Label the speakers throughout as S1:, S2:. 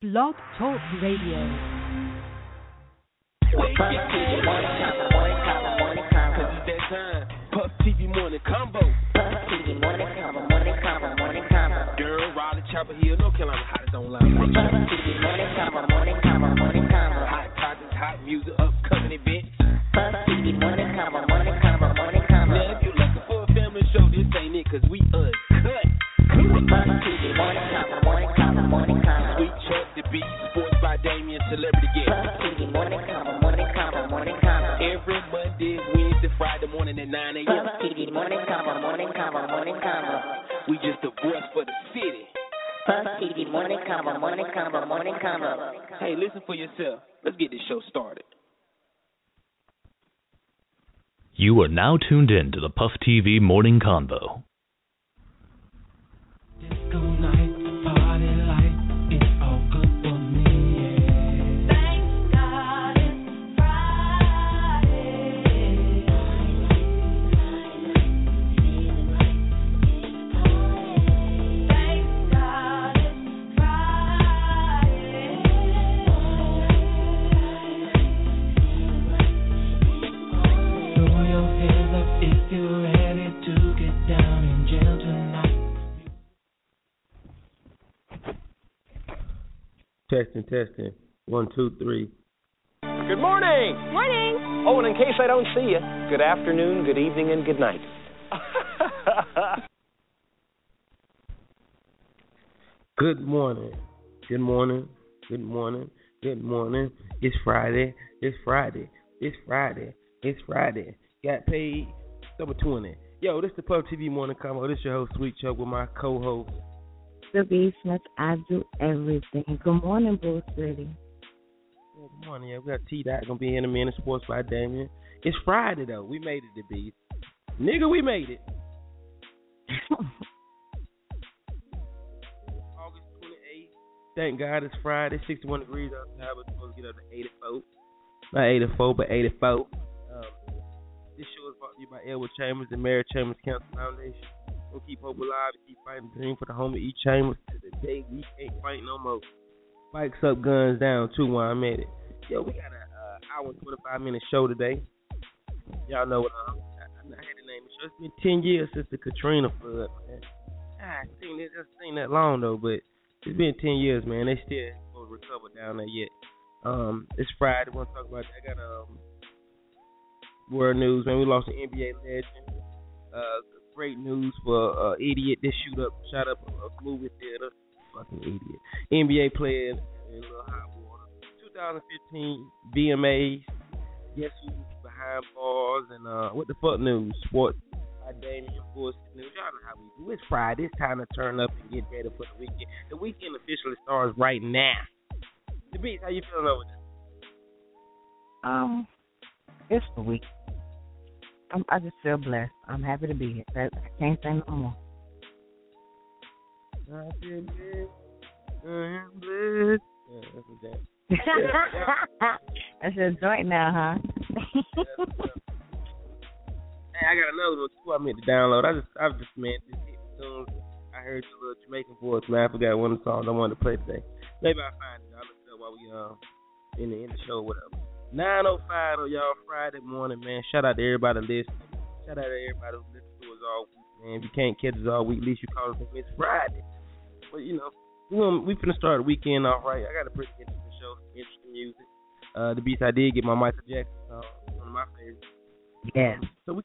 S1: Blog Talk Radio.
S2: Morning convo. Puff TV morning convo.
S3: Puff TV morning convo, morning convo, morning convo.
S2: Girl, Raleigh, Chapel Hill, North Carolina, hottest online.
S3: Puff TV morning convo, morning convo, morning convo.
S2: Hot topics, hot music, upcoming events.
S3: Puff TV morning convo, morning convo, morning
S2: convo. If you're looking for a family show, this ain't it, cause we uncut.
S3: Puff TV morning convo, morning convo, morning convo.
S2: Sweet Beat, Sports by Damien, Celebrity Guest.
S3: Puff TV morning convo, morning convo, morning convo.
S2: Every Monday, Wednesday, Friday morning at 9 a.m.
S3: Puff TV morning convo, morning convo, morning convo.
S2: We just the voice for the city.
S3: Puff TV morning convo, morning convo, morning convo.
S2: Hey, listen for yourself. Let's get this show started.
S4: You are now tuned in to the Puff TV Morning Convo.
S5: Disco night,
S6: Testing, testing. One, two, three.
S7: Good morning.
S8: Morning.
S7: Oh, and in case I don't see you, good afternoon, good evening, and good night.
S6: Good morning. Good morning. Good morning. Good morning. It's Friday. It's Friday. It's Friday. It's Friday. Got paid. Number 20. Yo, this is the Puff TV Morning Convo. This your host, Sweet Chuck, with my co-host.
S9: The basement, I do everything. Good morning, Bull City.
S6: Good morning. Yeah, we got T Dot gonna be in a minute. Sports by Damien. It's Friday though. We made it to be. Nigga, we made it. August 28th. Thank God it's Friday. 61 degrees outside. We're supposed to get up to 84. Not 84, but 84. Um, this show is brought to you by Edward Chambers and Mary Chambers Cancer Foundation. We'll keep hope alive and keep fighting the dream for the home of E. Chambers to the day we can't fight no more. Bikes up, guns down, too, while I'm at it. Yo, we got an uh, hour and 25 minute show today. Y'all know what um, I, I had to name show. It's been 10 years since the Katrina flood, man. It ain't, it just ain't that long, though, but it's been 10 years, man. They still haven't recover down there yet. Um, it's Friday. To talk about that. I got um, world news, man. We lost an NBA legend. Uh, great news for uh, idiot. that shoot up, shot up a, movie theater. Fucking idiot. NBA player in a little hot water. 2015 VMAs. Guess who's behind bars and uh, what the fuck news? Sports. By Damien Bullshit News. Y'all know how we do. It's Friday. It's time to turn up and get ready for the weekend. The weekend officially starts right now. The beats, how you feeling over there?
S9: Um, it's the week. I'm, I just feel blessed. I'm happy to be here. I, I can't say no more.
S6: I feel blessed. I'm blessed. Yeah, that's.
S9: That's your joint now, huh?
S6: Hey, I got another one too. I meant to download. I just, I just man, just hit the tunes. I heard your little Jamaican voice, man. I forgot one of the songs I wanted to play today. Maybe I will find it. I'll look it up while we uh in the in the show, or whatever. Nine oh five on y'all Friday morning, man. Shout out to everybody listening. Shout out to everybody who listens to us all week, man. If you can't catch us all week, at least you call us it's Friday. But you know, we gonna, we finna start the weekend off right. I got a pretty interesting show, interesting music. Uh, the beats I did get my Michael Jackson song, one of my favorites.
S9: Yeah.
S6: So we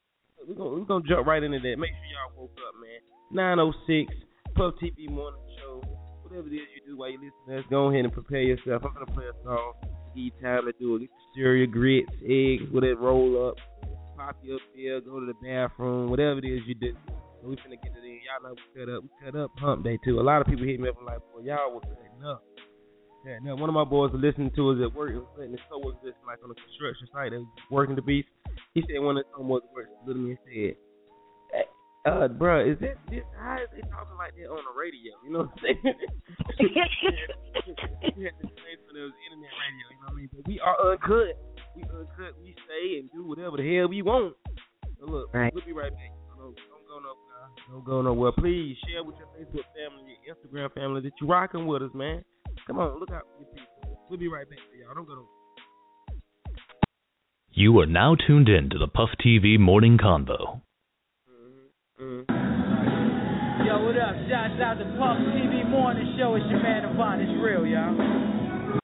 S6: we gonna we gonna jump right into that. Make sure y'all woke up, man. Nine oh six, Puff TV morning show. Whatever it is you do while you listen to us, go ahead and prepare yourself. I'm gonna play a song. You time to do it. Cereal, grits, eggs, whatever, roll up, pop you up there, go to the bathroom, whatever it is you do. So we finna get it in. Y'all know we cut up. We cut up hump day too. A lot of people hit me up and like, boy, y'all was cutting up. Yeah, now one of my boys was listening to us at work. He was letting his coworkers listen like on a construction site that was working the beast. He said one of his looked at me and said, uh, bro, is it, this how is they talking like that on the radio? You know what I'm saying? we had the same when it was internet radio, you know what I mean? But we are uncut. We uncut, we say and do whatever the hell we want. So look,
S9: Right.
S6: we'll be right back. Don't, don't go nowhere. Don't go nowhere. Please share with your Facebook family, your Instagram family that you're rocking with us, man. Come on, look out for your people. We'll be right back, y'all. Don't go. nowhere.
S4: You are now tuned in to the Puff TV Morning Convo.
S6: Mm-hmm.
S10: Yo, what up? Shouts out to Puff TV Morning Show. It's your man Devon. It's real, y'all.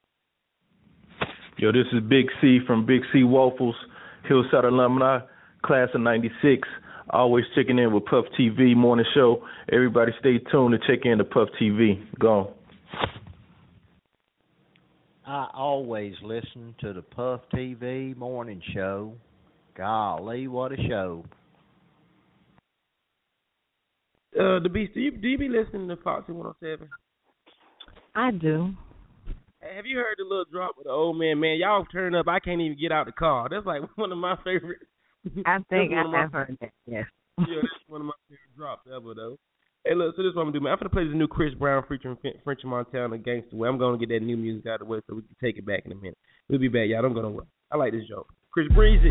S11: Yo, this is Big C from Big C Waffles, Hillside alumni, class of '96. Always checking in with Puff TV Morning Show. Everybody, stay tuned to check in to Puff TV. Go.
S12: I always listen to the Puff TV morning show. Golly, what a show.
S6: Uh, the Beast, do you do you be listening to Foxy 107?
S9: I do.
S6: Hey, have you heard the little drop with the old man? Man, y'all turn up. I can't even get out the car. That's like one of my favorite.
S9: I think I have heard that. Yes.
S6: yeah, that's one of my favorite drops ever though. Hey, look, so this is what I'm gonna do, man. I'm gonna play this new Chris Brown featuring French Montana Gangsta Way. I'm gonna get that new music out of the way so we can take it back in a minute. We'll be back, y'all. Don't go nowhere. I like this joke. Chris Breezy.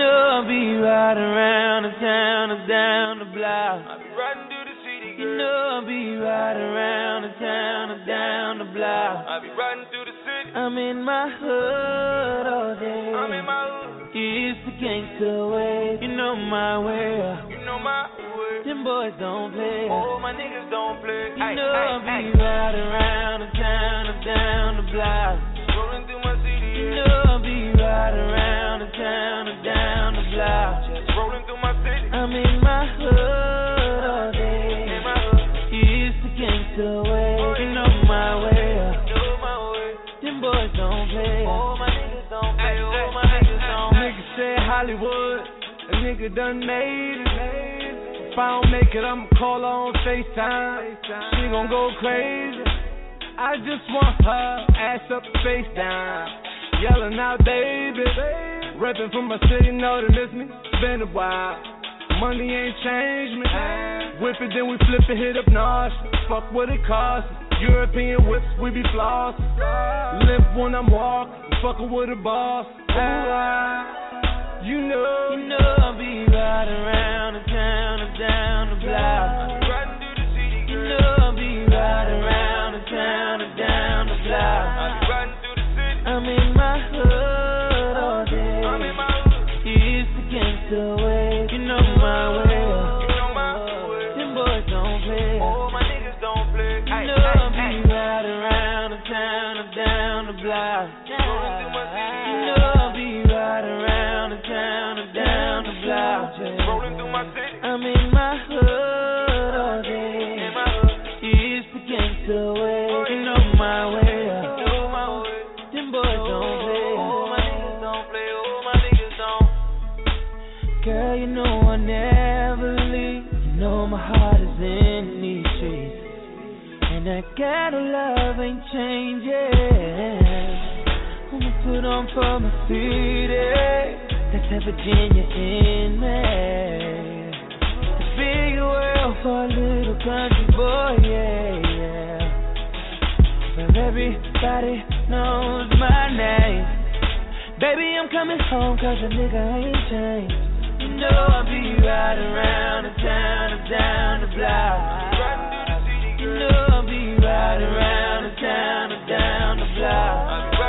S13: Know I'll be riding around the town or down the block. I'll be riding through the city. You know I'll be riding around the town or down the block. I'll be riding through the city. I'm in my hood all day. I'm in my hood. It's the gangster way. You know my way. You know my way. Them boys don't play. Oh, my niggas don't play. You know I'll be riding around the town and down the block. Rolling through my city. You know I'm in my hood all day. My hood. The gangster way. You know my way. Them boys don't play. Oh, my niggas don't play. Oh, my niggas don't.
S14: Nigga said Hollywood, a nigga done made it. If I don't make it, I'ma call her on FaceTime. She gon' go crazy. I just want her ass up, face down. Yelling out, baby. Reppin' from my city, know they miss me. Been a while. Money ain't changed me. Whip it, then we flip it, hit up North. Fuck what it costs. European whips, we be floss. Limp when I'm walking, fucking with a boss. You know,
S13: You know I'll be riding around the town or down that kind of love ain't changing. I'ma put on for my city. That's that Virginia in me. The big world for a little country boy, yeah, yeah. Where everybody knows my name. Baby, I'm coming home cause a nigga ain't changed. You know I'll be riding around the town down the block. You know Riding around the town or down the block.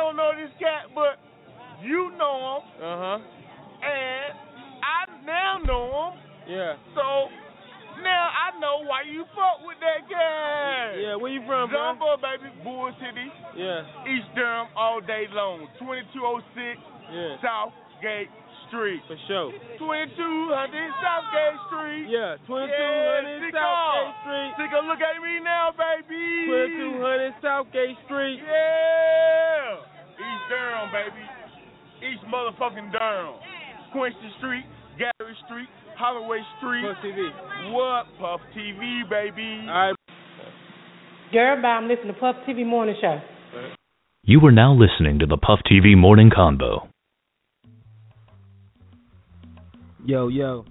S13: Don't know
S15: this cat, but you know him.
S6: Uh huh.
S15: And I now know him.
S6: Yeah.
S15: So, Now I know why you fuck with that guy.
S6: Yeah, where you from, bro?
S15: Jumbo, baby, Bull City,
S6: Yeah,
S15: East Durham, all day long. 2206
S6: yeah,
S15: Southgate Street.
S6: for sure.
S15: 2200 Southgate Street.
S6: Yeah, 2200
S15: Yeah, Chico.
S6: Southgate Street.
S15: Take a look at me now, baby.
S6: 2200 Southgate Street.
S15: Yeah. East Durham, baby. East motherfucking Durham. Quincy Street, Gary Street, Holloway Street.
S6: Puff TV.
S15: What? Puff TV, baby.
S6: All right.
S16: Girl, bye. I'm listening to Puff TV Morning Show.
S4: You are now listening to the Puff TV Morning Convo.
S6: Yo, yo.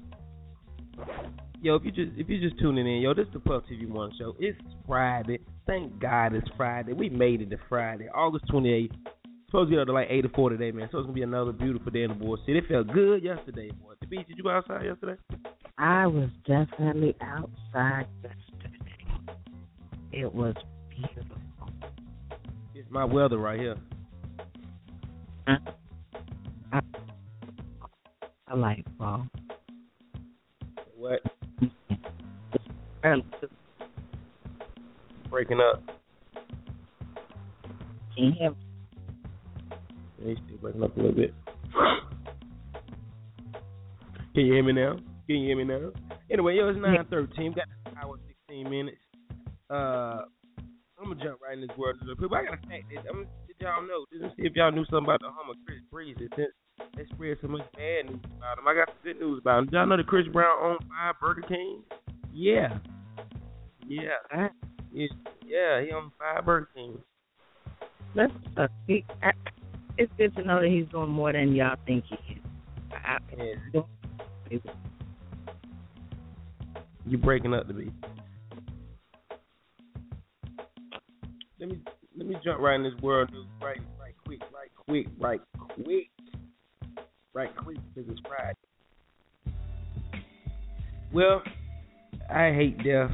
S6: Yo, if you just if you just tuning in, yo, this is the Puff TV One Show. It's Friday. Thank God it's Friday. We made it to Friday, August 28th. Supposed to get up to like 84 today, man. So it's gonna be another beautiful day in the Bull City. It felt good yesterday, boy. The beach, did you go outside yesterday?
S9: I was definitely outside yesterday. It was beautiful.
S6: It's my weather right here.
S9: I, I like fall.
S6: What? Breaking up.
S9: Can you hear me?
S6: Yeah, still breaking up a little bit. Can you hear me now? Can you hear me now? Anyway, yo, it's nine thirteen. Got an hour sixteen minutes. Uh, I'm gonna jump right in this world real quick. But I gotta fact this. I'm gonna let y'all know. Just see if y'all knew something about the home of Chris Breezy. Since they spread so much bad news about him, I got some good news about him. Did y'all know that Chris Brown owned five Burger King? Yeah. Yeah. Yeah, yeah he owned five Burger King.
S9: Let's uh, he, I, it's good to know that he's doing more than y'all think he is. I,
S6: Yeah. You breaking up the beat. Let me let me jump right in this world news right right quick, right quick, right quick. Right quick because it's Friday. Well, I hate death.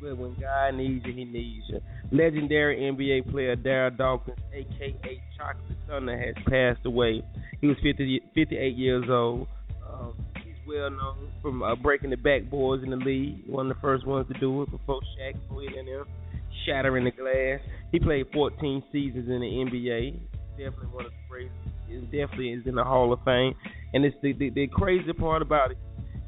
S6: But when God needs you, he needs you. Legendary NBA player Darryl Dawkins, aka Chocolate Thunder, has passed away. He was 50, 58 years old. Um, he's well known from uh, breaking the backboards in the league. One of the first ones to do it before Shaq, before he them, shattering the glass. He played 14 seasons in the NBA. Definitely one of the greatest. It definitely is in the Hall of Fame. And it's the the, the crazy part about it.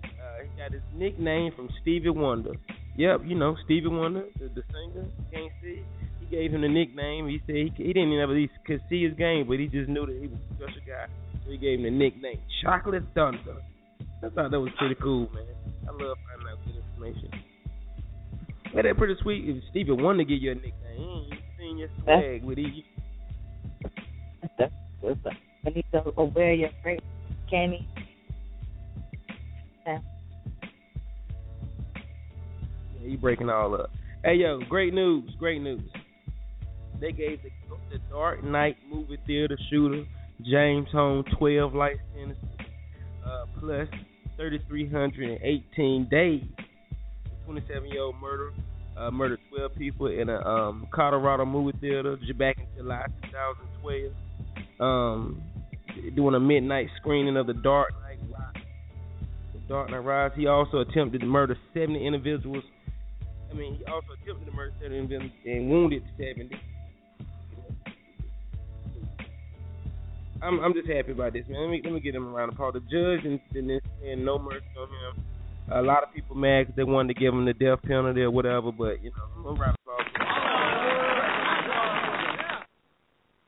S6: Uh, he got his nickname from Stevie Wonder. Yep, you know Stevie Wonder, the, the singer. Can't see. He gave him the nickname. He said he, he didn't even ever he could see his game, but he just knew that he was a special guy. So he gave him the nickname Chocolate Thunder. I thought that was pretty cool, man. I love finding out good information. Yeah, that pretty sweet. If Stevie Wonder give you a nickname, he ain't seen your swag with he.
S9: That's good. I need to go wear your great candy. Yeah.
S6: Yeah, he breaking all up. Hey yo, great news, great news. They gave the, the Dark Knight movie theater shooter James Holmes 12 life sentences uh, plus 3,318 days. 27 year old murder uh, murdered 12 people in a um, Colorado movie theater back in July 2012. Um, doing a midnight screening of The Dark Knight. The Dark Knight Rise. He also attempted to murder 70 individuals. I mean, he also attempted to murder 70 individuals and wounded 70. I'm I'm just happy about this, man. Let me let me get him around the applause. The judge and, and, and no mercy on him. A lot of people mad 'cause they wanted to give him the death penalty or whatever, but you know, I'm gonna round of applause.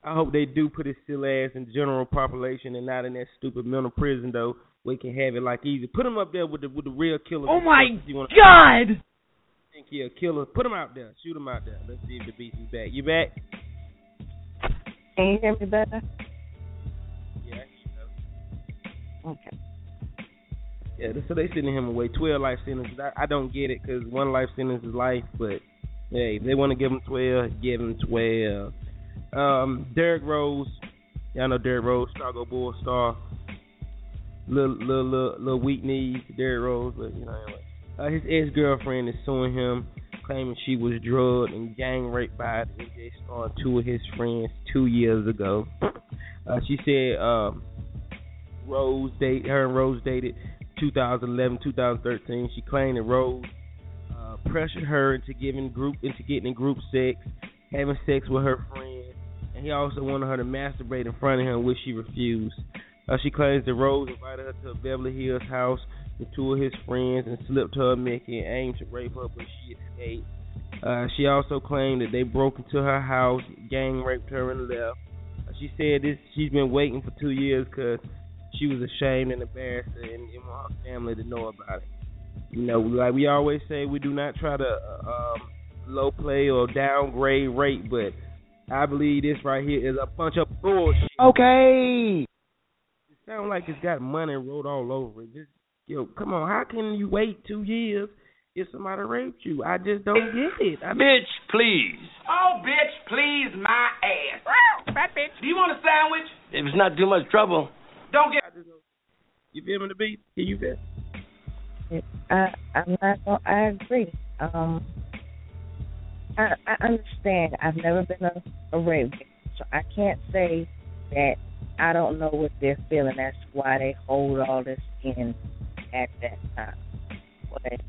S6: I hope they do put his still ass in the general population and not in that stupid mental prison though, where he can have it like easy. Put him up there with the with the real killers.
S10: Oh my
S6: You wanna-
S10: God!
S6: Think he a killer? Put him out there. Shoot him out there. Let's see if the beast is back. You back?
S9: Can you hear me better?
S6: Yeah. I can.
S9: Okay.
S6: Yeah, so they sending him away. Twelve life sentences. I, I don't get it because one life sentence is life, but hey, if they want to give him twelve, give him twelve. Um, Derrick Rose, y'all know Derrick Rose, Chicago Bulls star. Little, little, little, little weak knees, Derrick Rose, but you know anyway. Uh, his ex girlfriend is suing him, claiming she was drugged and gang raped by the NBA star two of his friends two years ago. Uh, she said um, Rose date her and Rose dated 2011, 2013. She claimed that Rose uh, pressured her into giving group into getting in group sex, having sex with her friend, and he also wanted her to masturbate in front of him, which she refused. Uh, she claims that Rose invited her to a Beverly Hills house with two of his friends and slipped her Mickey and aimed to rape her, but she escaped. Uh, she also claimed that they broke into her house, gang raped her, and left. Uh, she said this she's been waiting for two years because she was ashamed and embarrassed and didn't want her family to know about it. You know, like we always say, we do not try to uh, um, low play or downgrade rape, but I believe this right here is a bunch of bullshit.
S12: Okay.
S6: It sounds like it's got money wrote all over it. Just yo, come on, how can you wait two years if somebody raped you? I just don't get it. I
S7: Bitch, please.
S17: Oh, bitch, please my ass. Fat bitch. Do you want a sandwich?
S7: If it's not too much trouble.
S17: Don't get.
S6: You feel me, the beat? Can you feel?
S18: I I'm not gonna I agree. Um I I understand. I've never been a, a rape victim, so I can't say that I don't know what they're feeling. That's why they hold all this in at that time. But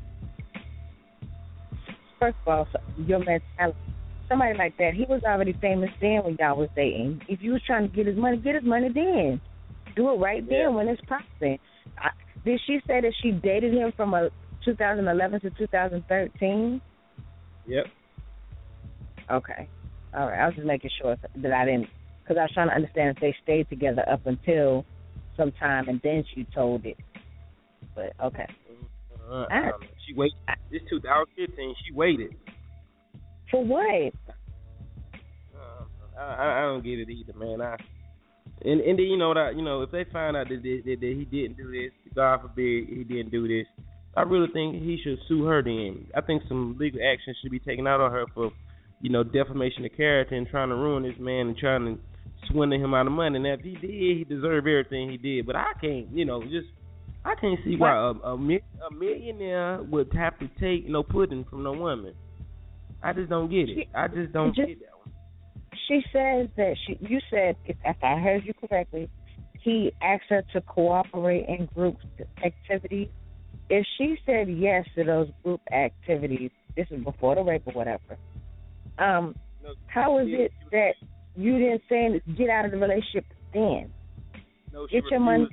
S18: first of all, your mentality. Somebody like that, he was already famous then when y'all was dating. If you was trying to get his money, get his money then. Do it right then when it's popping. I, did she say that she dated him from a 2011 to 2013?
S6: Yep.
S18: Okay. All right. I was just making sure that I didn't, because I was trying to understand if they stayed together up until some time and then she told it. But okay.
S6: Uh, I know. She waited. This 2015. She waited.
S18: For what?
S6: Uh, I, I I don't get it either, man. I and and then you know that you know if they find out that, that, that, that he didn't do this, God forbid he didn't do this, I really think he should sue her. Then I think some legal action should be taken out on her for you know defamation of character and trying to ruin this man and trying to swindle him out of money. And if he did, he deserved everything he did. But I can't, you know, just I can't see why a a, a millionaire would have to take no pudding from no woman. I just don't get it. I just don't
S18: Just-
S6: get that one.
S18: She says that she. You said, if, if I heard you correctly, he asked her to cooperate in group activities. If she said yes to those group activities, this is before the rape or whatever. Um, how is it that you didn't say get out of the relationship then?
S6: No, she
S18: Get your money.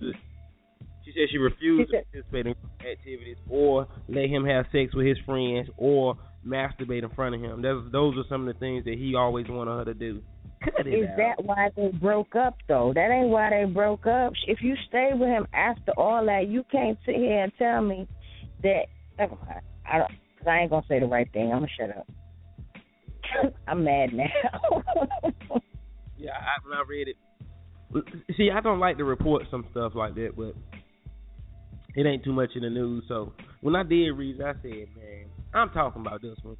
S6: She said she refused to participate in activities or let him have sex with his friends or masturbate in front of him. Those those are some of the things that he always wanted her to do.
S18: Is
S6: out.
S18: that why they broke up though? That ain't why they broke up. If you stay with him after all that, you can't sit here and tell me that. Never mind. I don't. Cause I ain't gonna say the right thing. I'm gonna shut up. I'm mad now.
S6: Yeah, I, when I read it. See, I don't like to report some stuff like that, but it ain't too much in the news. So when I did read it, I said, man, I'm talking about this one.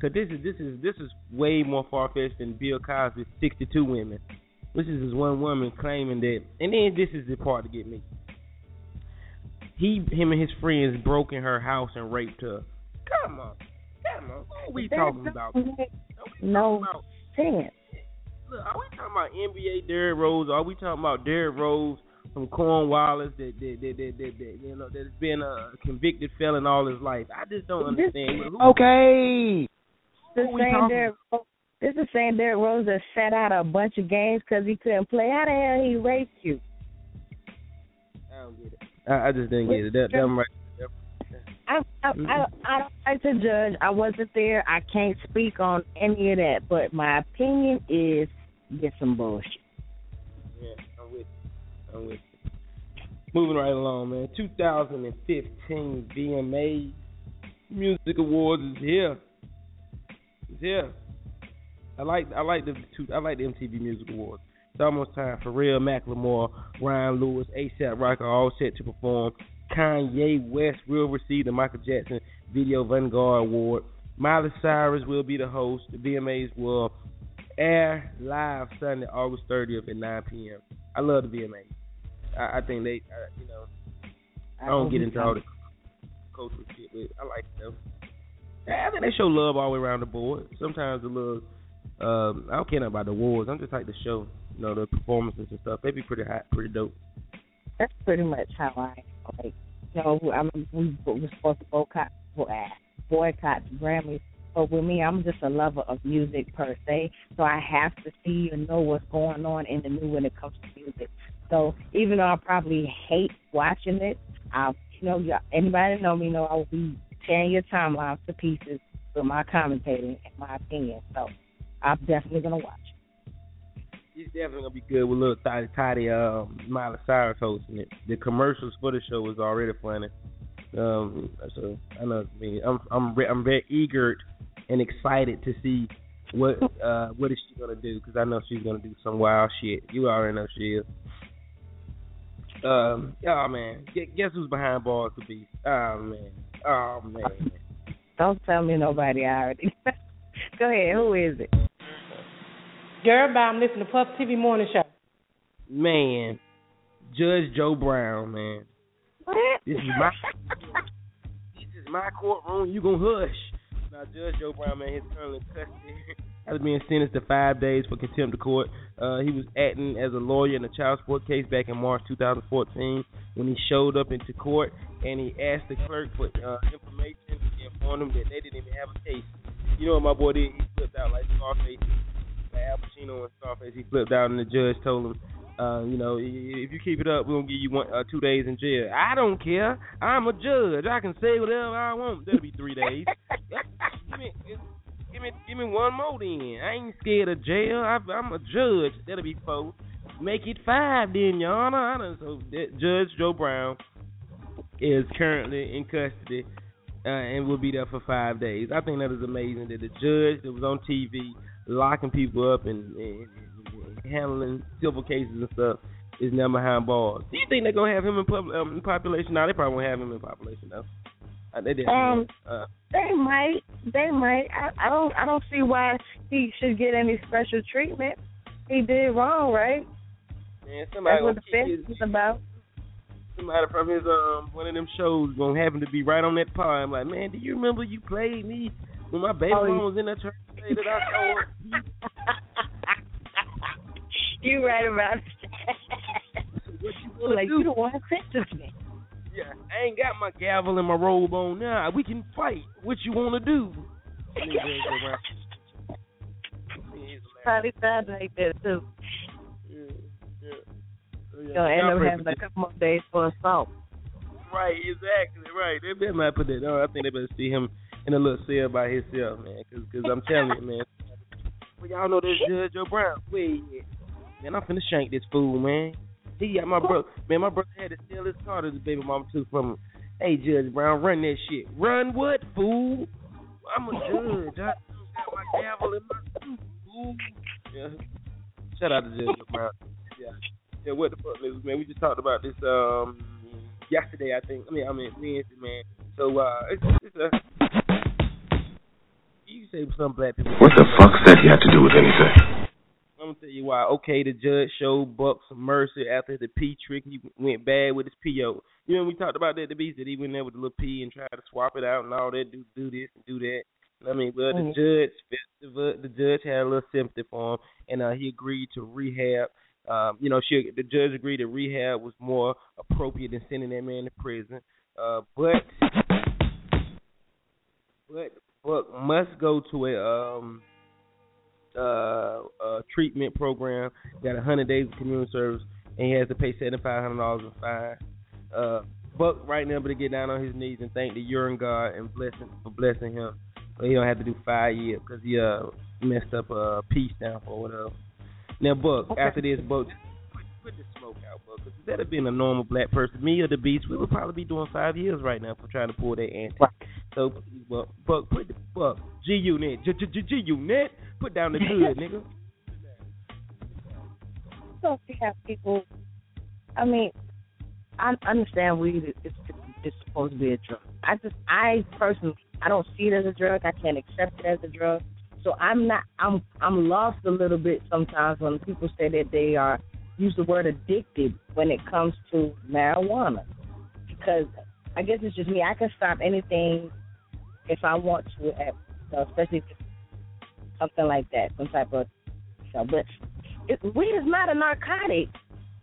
S6: Cause this is this is this is way more far fetched than Bill Cosby's 62 women. This is this one woman claiming that, and then this is the part to get me. He, him, and his friends broke in her house and raped her. Come on, come. What are we talking about?
S18: make no sense.
S6: Look, are we talking about NBA Derrick Rose? Or are we talking about Derrick Rose from Cornwallis that that that that, that, that you know that's been a convicted felon all his life? I just don't understand. Who-
S12: Okay.
S18: This
S6: Who
S18: same Derrick, this is the same Derrick Rose that sat out a bunch of games because he couldn't play. How the hell he raped you?
S6: I don't get it. I, I just didn't get it. That, that right.
S18: I I, mm-hmm. I I don't like to judge. I wasn't there. I can't speak on any of that. But my opinion is get some bullshit.
S6: Yeah, I'm with you. I'm with you. Moving right along, man. 2015 VMA Music Awards is here. It's here. I like I like the two I like the MTV Music Awards. It's almost time for real Macklemore, Ryan Lewis, ASAP Rocky are all set to perform. Kanye West will receive the Michael Jackson Video Vanguard Award. Miley Cyrus will be the host. The VMAs will air live Sunday, August 30th at 9 p.m. I love the VMAs. I, I think they, uh, you know, I don't get into all the cultural shit, but I like them. I think they show love all the way around the board. Sometimes the little, um, I don't care about the awards. I'm just like the show, you know, the performances and stuff. They be pretty hot, pretty dope.
S18: That's pretty much how I like you know, I'm we we're supposed to boycott uh, boycott the Grammys. But with me, I'm just a lover of music per se, so I have to see and know what's going on in the new when it comes to music. So even though I probably hate watching it, I, you know, anybody that know me know I will be tearing your timeline to pieces with my commentating and my opinion. So I'm definitely gonna watch.
S6: It's definitely gonna be good with little Toddy Toddy um Miley Cyrus hosting it. The commercials for the show was already funny. Um, so I know. I mean, I'm I'm re- I'm very eager and excited to see what uh what is she gonna do because I know she's gonna do some wild shit. You already know she is. Um, oh man, Gu- guess who's behind bars to be? Oh man, oh man.
S18: Don't tell me nobody already. Go ahead. Who is it?
S16: Girl, bye. I'm listening to Puff TV Morning Show.
S6: Man, Judge Joe Brown, man.
S18: What?
S6: This is my this is my courtroom. You gonna hush? Now, Judge Joe Brown, man, he's currently in custody. After being sentenced to five days for contempt of court, uh, he was acting as a lawyer in a child support case back in March 2014 when he showed up into court and he asked the clerk for uh, information and informed him that they didn't even have a case. You know what my boy did? He flipped out like Scarface, like Al Pacino and Scarface. He flipped out and the judge told him, uh, you know, if you keep it up, we're gonna give you one, uh, two days in jail. I don't care. I'm a judge. I can say whatever I want. That'll be three days. give me, give me, give me one more then. I ain't scared of jail. I, I'm a judge. That'll be four. Make it five then, Your Honor. So that Judge Joe Brown is currently in custody uh, and will be there for five days. I think that is amazing that the judge that was on TV locking people up and, and, and handling civil cases and stuff is now behind bars. Do you think they're gonna have him in, pub, um, in population? No, they probably won't have him in population though. Uh, they.
S18: Um,
S6: uh,
S18: They might. They might. I, I don't. I don't see why he should get any special treatment. He did wrong, right?
S6: man, somebody
S18: That's what the fence is about.
S6: somebody from his um one of them shows gonna happen to be right on that pod. I'm like, man, do you remember you played me when my baby
S18: Oh, yeah.
S6: was in that church today that I saw?
S18: you right about
S6: what you wanna
S18: like
S6: do?
S18: you the one sentenced me.
S6: Yeah, I ain't got my gavel and my robe on now. We can fight. What you wanna do? And then Judge Joe Brown- He's
S18: Probably sounds like that too.
S6: Yeah, yeah. So, yeah,
S18: gonna end up having a couple more days for assault.
S6: Right, exactly, right. They better not put that on. I think they better see him in a little cell by himself, man. Because cause I'm telling you, man. Well, y'all know this Judge Joe Brown. Wait, man, I'm finna shank this fool, man. He got my brother. Man, my brother had to steal his car to his baby mama too from him. Hey, Judge Brown, run that shit. Run what, fool? I'm a judge. I got my gavel in my suit, fool. Yeah. Shout out to Judge Brown. Yeah. Yeah, what the fuck, niggas, man? We just talked about this um yesterday, I think. I mean, I mean Wednesday, man. So uh, it's, it's a you say some black people.
S19: What the fuck's that he had to do with anything?
S6: I'm gonna tell you why. Okay, the judge showed Buck some mercy after the P trick. He went bad with his PO. You know, we talked about that. The beast that he went there with the little P and tried to swap it out and all that. Do do this and do that. I mean, well, the
S18: Mhm.
S6: judge, the, the judge had a little sympathy for him, and uh, he agreed to rehab. Um, you know, she, the judge agreed that rehab was more appropriate than sending that man to prison. Uh, but but Buck must go to a um uh, uh treatment program. Got a hundred days of community service, and he has to pay seventy five hundred dollars in fine. Uh, Buck right now, to get down on his knees and thank the urine God and blessing for blessing him. So he don't have to do five years because he uh messed up a uh, peace stamp or whatever. Now, Buck, after this, Buck, put, the smoke out, Buck. Because if that had been a normal black person, me or the Beast, we would probably be doing five years right now for trying to pull that anti. So, Buck, Buck, put the Buck, G Unit, G G G Unit, put down the good, nigga.
S18: don't see how people. I mean, I understand weed is it's supposed to be a drug. I just, I personally, I don't see it as a drug. I can't accept it as a drug. So I'm not. I'm I'm lost a little bit sometimes when people say that they are use the word addicted when it comes to marijuana, because I guess it's just me. I can stop anything if I want to, at, so especially something like that, some type of. So, but it, weed is not a narcotic.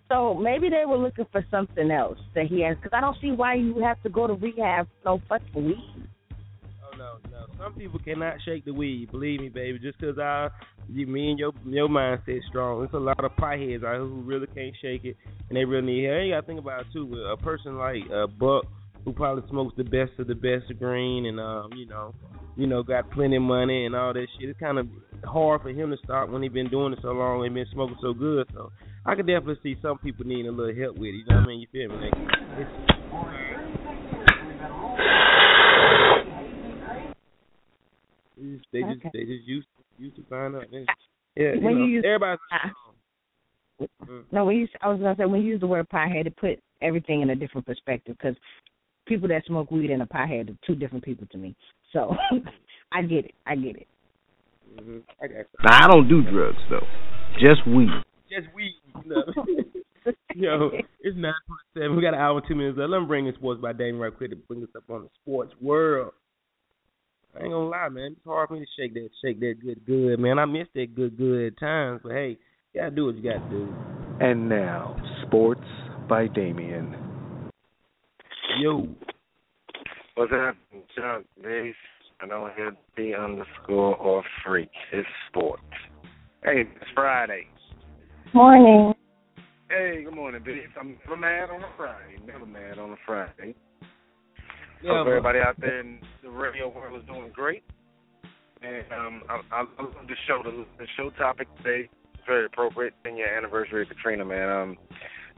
S9: So maybe they were looking for something else that he has. Because I don't see why you have to go to rehab no fucking weed.
S6: Oh no, no. Some people cannot shake the weed. Believe me, baby. Just 'cause I, you, me and your your mindset strong. It's a lot of potheads out here who really can't shake it, and they really need help. You gotta think about it too. With a person like uh, Buck, who probably smokes the best of the best of green, and um, you know, you know, got plenty of money and all that shit. It's kind of hard for him to stop when he been doing it so long and been smoking so good. So I could definitely see some people needing a little help with it. You know what I mean? You feel me? Like, it's, they just they just,
S9: Okay.
S6: they just used used to find out. They- Yeah, you know,
S9: you use-
S6: everybody.
S9: No, when you I was gonna say when you use the word pothead, it put everything in a different perspective because people that smoke weed and a pothead are two different people to me. So I get it. I get it.
S6: Mm-hmm. I got.
S20: Now I don't do drugs though, just weed.
S6: Just weed. No. Yo, it's nine twenty seven. We got an hour two minutes left. Let me bring in sports by Damien right quick to bring us up on the sports world. I ain't gonna lie, man. It's hard for me to shake that shake that good good, man. I miss that good good at times, but hey, you gotta do what you gotta do.
S21: And now, sports by Damien.
S6: Yo.
S22: What's up, Chuck Bass? I don't hear the underscore or freak. It's sports. Hey, it's Friday.
S9: Morning.
S22: Hey, good morning, bitch. I'm never mad on a Friday. Never mad on a Friday.
S6: Yeah,
S22: Hope everybody out there in the radio world is doing great. And um, I, I love the show. The, the show topic today very appropriate. In your anniversary of Katrina, man. Um,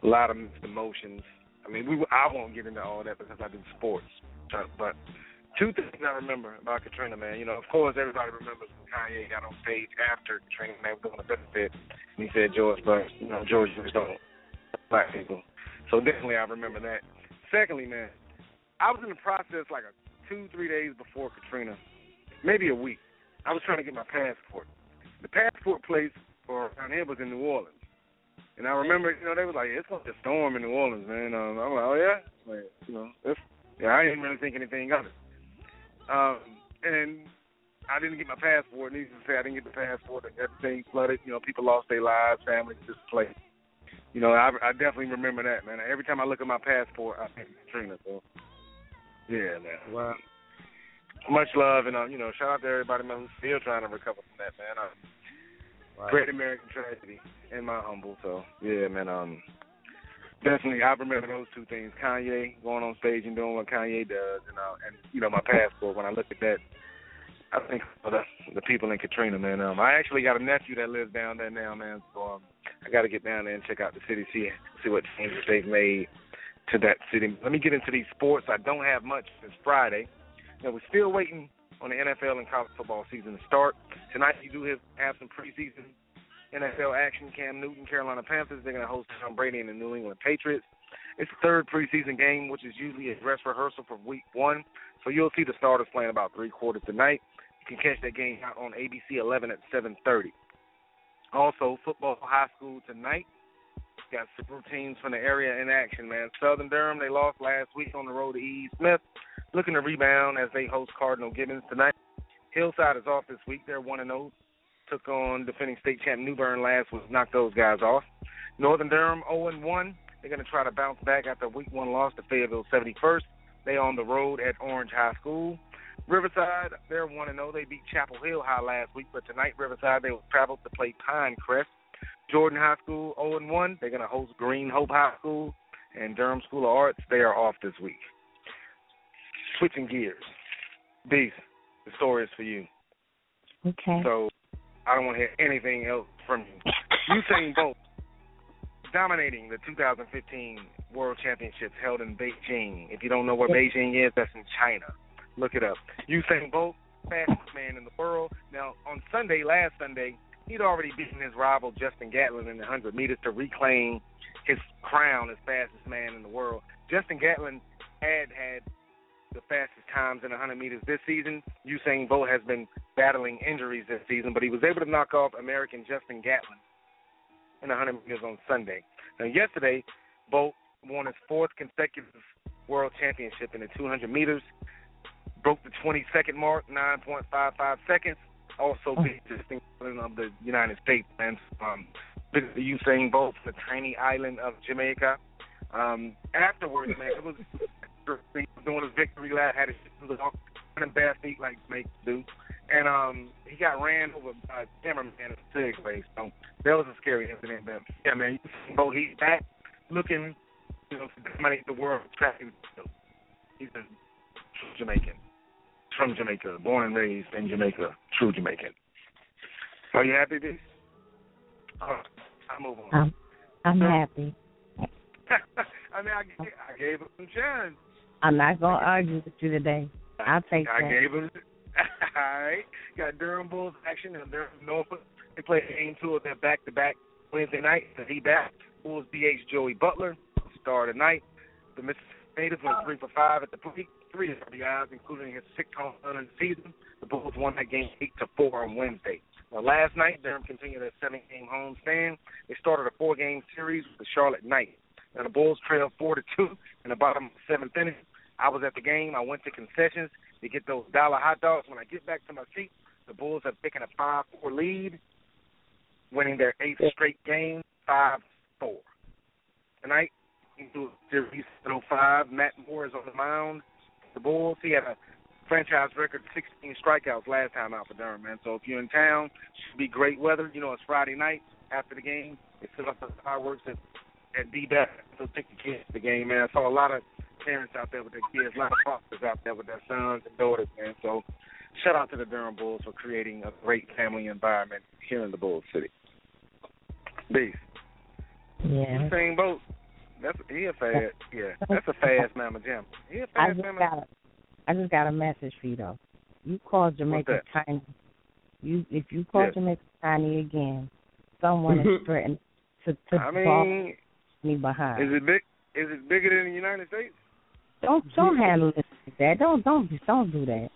S22: a lot of mixed emotions. I mean, we I won't get into all that because I do sports. Uh, But two things I remember about Katrina, man. You know, of course, everybody remembers when Kanye got on stage after Katrina and they were doing a benefit, and he said George Bush, you know, George Bush don't black people. So definitely I remember that. Secondly, man, I was in the process like a two, three days before Katrina, maybe a week. I was trying to get my passport. The passport place for down here was in New Orleans. And I remember, you know, they was like, it's to be a storm in New Orleans, man. Um, I'm like, oh, yeah? Like, you know, yeah, I didn't really think anything of it. Um, and I didn't get my passport. Needless to say, I didn't get the passport. Everything flooded. You know, people lost their lives, families displaced. You know, I, I definitely remember that, man. Every time I look at my passport, I think Katrina. So, yeah, man.
S6: Well,
S22: Much love, and uh, you know, shout out to everybody man, who's still trying to recover from that, man. Uh,
S6: Wow.
S22: Great American tragedy, in my humble. So, yeah, man. Um, definitely, I remember those two things: Kanye going on stage and doing what Kanye does, and uh, and you know, my passport. When I look at that, I think of the the people in Katrina, man. Um, I actually got a nephew that lives down there now, man. So um, I got to get down there and check out the city, see see what changes they've made to that city. Let me get into these sports. I don't have much since Friday. Know, we're still waiting on the NFL and college football season to start. Tonight, you do have, some preseason NFL action. Cam Newton, Carolina Panthers, they're going to host Tom Brady and the New England Patriots. It's the third preseason game, which is usually a dress rehearsal from week one. So you'll see the starters playing about three quarters tonight. You can catch that game out on ABC 11 at 7:30. Also, football high school tonight. Got several teams from the area in action, man. Southern Durham, they lost last week on the road to E. Smith. Looking to rebound as they host Cardinal Gibbons tonight. Hillside is off this week. They're 1 0. Took on defending state champ New Bern last week, knocked those guys off. Northern Durham 0 1. They're going to try to bounce back after week one loss to Fayetteville 71st. They on the road at Orange High School. Riverside, they're 1 0. They beat Chapel Hill High last week, but tonight, Riverside, they will travel to play Pinecrest. Jordan High School 0 and 1. They're going to host Green Hope High School. And Durham School of Arts, they are off this week. Switching gears. Beast, the story is for you.
S9: Okay.
S22: So I don't want to hear anything else from you. Usain Bolt dominating the 2015 World Championships held in Beijing. If you don't know where Beijing is, that's in China. Look it up. Usain Bolt, fastest man in the world. Now, on Sunday, last Sunday, he'd already beaten his rival Justin Gatlin in the 100 meters to reclaim his crown as fastest man in the world. Justin Gatlin had had the fastest times in 100 meters this season. Usain Bolt has been battling injuries this season, but he was able to knock off American Justin Gatlin in 100 meters on Sunday. Now, yesterday, Bolt won his fourth consecutive world championship in the 200 meters, broke the 20 second mark, 9.55 seconds. Also beat Justin Gatlin of the United States. And um, Usain Bolt the tiny island of Jamaica. Um, afterwards, man, it was doing his victory lap, had his running bare feet like Jamaica do, and um, he got ran over by a cameraman in a Segway. So that was a scary incident. But yeah, man, Usain Bolt, he's back looking, you know, to dominate the world track. He's a Jamaican, from Jamaica, born and raised in Jamaica, true Jamaican. Are you happy, B? All right, I move on.
S9: I'm, I'm happy.
S22: I mean, I, gave- I gave him some chance.
S9: I'm not gonna argue with you today. I'll take
S22: I
S9: that.
S22: gave him. All right, got Durham Bulls action and Durham Norfolk. They play game two of their back-to-back Wednesday night. So he back. Bulls BH Joey Butler star tonight. The Mississippi Natives went three for five at the plate. Three RBIs, including his sixth home run in the season. The Bulls won that game eight to four on Wednesday. Now, last night, Durham continued their seven-game home stand. They started a four-game series with the Charlotte Knights. Now the Bulls trailed four to two in the bottom of the seventh inning. I was at the game. I went to concessions to get those dollar hot dogs. When I get back to my seat, the Bulls have taken a five-four lead, winning their eighth straight game, five-four. Tonight, into series 05, Matt Moore is on the mound. The Bulls, he had a franchise record 16 strikeouts last time out for Durham, man. So if you're in town, it should be great weather. You know, it's Friday night after the game. They set up the fireworks at at DBAP. So take the kids to the game, man. I saw a lot of parents out there with their kids, a lot of fathers out there with their sons and daughters, man. So shout out to the Durham Bulls for creating a great family environment here in the Bull City. Beast.
S9: Yeah.
S22: Same boat. That's he a fast yeah. That's a fast mama jam. He a
S9: I just
S22: mama
S9: got a, I just got a message for you though. You call Jamaica tiny. You if you call
S22: Yes.
S9: Jamaica tiny again, someone is threatening to to
S22: I mean
S9: me behind.
S22: is it big is it bigger than the United States?
S9: Don't don't handle it like that. Don't don't don't do that.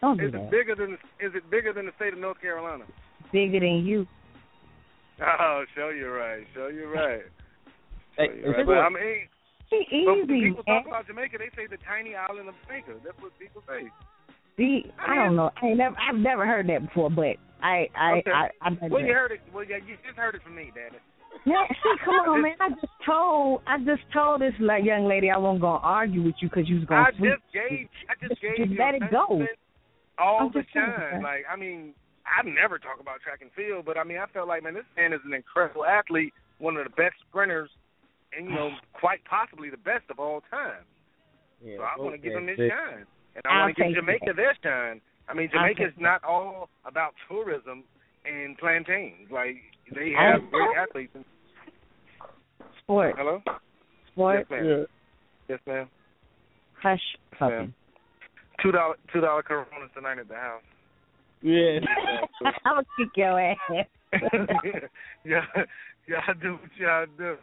S9: Don't do
S22: Is it bigger than is it bigger than the state of North Carolina?
S9: Bigger than you.
S22: Oh, show you right. Show you right.
S6: Hey,
S22: right. But. I mean,
S9: Be
S22: but when
S9: easy,
S22: people talk about Jamaica, they say the tiny island of Jamaica. That's what people say.
S9: See, I don't know. I ain't never I've never heard that before, but I I
S22: Okay.
S9: I, I, I
S22: Well, you heard it. Well, yeah, you just heard it from me, Daddy.
S9: Yeah, see, come on, man. I just told, I just told this like young lady I wasn't gonna argue with you because you was gonna.
S22: I
S9: sweep.
S22: just gave. I just
S9: Just-
S22: gave
S9: just
S22: you
S9: let it go.
S22: all
S9: I'm
S22: the time. Like, I mean, I never talk about track and field, but I mean, I felt like, man, this man is an incredible athlete, one of the best sprinters, and you know, quite possibly the best of all time.
S6: Yeah,
S22: so I want to give him this
S6: okay.
S22: shine, and I
S9: I'll
S22: want to give Jamaica
S9: that.
S22: their shine. I mean,
S9: I'll
S22: Jamaica's not all about tourism and plantains. Like, they
S9: I'll-
S22: have great athletes. And,
S9: Sport,
S22: hello.
S9: sport,
S22: Yes, ma'am. Yes, ma'am.
S9: hush, puppy.
S22: ma'am. Two dollar two dollar Coronas tonight at the house.
S6: Yeah.
S9: I'm gonna kick your ass.
S22: yeah, y'all do what y'all do.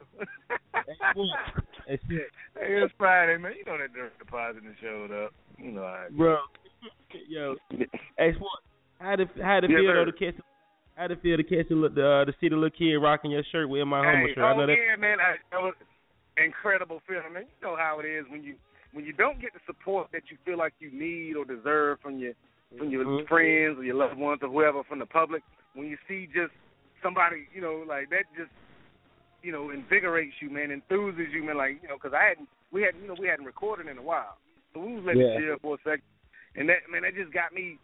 S6: Hey, shit.
S22: Hey, it's Friday, man. You know that direct deposit and showed up. You know how it
S6: Bro. Yo. Hey, sport. How did how did it
S22: Yes,
S6: feel though to catch how did feel to catch the the, uh, to see the little kid rocking your shirt with my humble
S22: Hey,
S6: shirt? I
S22: oh
S6: know that
S22: yeah, man, I, that was incredible feeling. Man, you know how it is when you when you don't get the support that you feel like you need or deserve from your from your
S6: Mhm.
S22: friends or your loved ones or whoever from the public. When you see just somebody, you know, like that, just you know, invigorates you, man, enthuses you, man. Like you know, because I hadn't, we hadn't, you know, we hadn't recorded in a while, so we was letting
S6: Yeah.
S22: it chill for a second, and that, man, that just got me.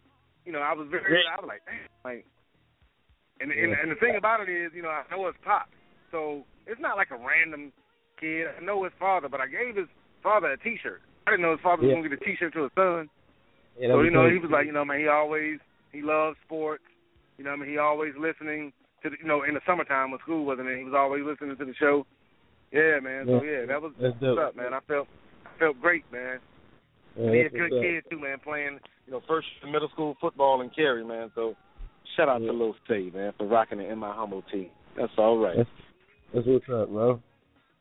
S22: You know, I was very, I was like, damn, like, and and,
S6: Yeah.
S22: and the thing about it is, you know, I know it's pop, so it's not like a random kid. I know his father, but I gave his father a T-shirt. I didn't know his father was
S6: Yeah.
S22: gonna get a T-shirt to his son.
S6: Yeah,
S22: so you know, he was like, you know, man, he always he loves sports. You know, what I mean, he always listening to the, you know, in the summertime when school wasn't in, he was always listening to the show. Yeah, man. So
S6: Yeah.
S22: yeah, that was
S6: That's
S22: what's up, man. I felt I felt great, man.
S6: Yeah,
S22: he's a good
S6: up.
S22: kid too, man. Playing, you know, first middle school football in Cary, man. So shout out to Lil Steve, man, for rocking it in my humble tee. That's all right.
S6: That's, that's what's up, bro.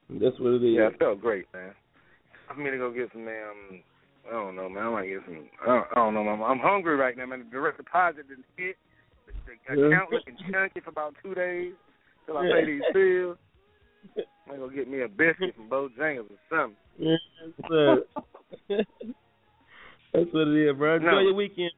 S6: That's what it is.
S22: Yeah, it felt great, man. I'm me to go get some damn. Um, I don't know, man. I might get some. I don't, I don't know, man. I'm hungry right now, man. The direct deposit didn't hit. The, account looking chunky for about two days till I pay these bills. I'm gonna get me a biscuit from Bojangles or something.
S6: Yes, sir. That's what it is, bro. Enjoy
S22: No.
S6: your weekend.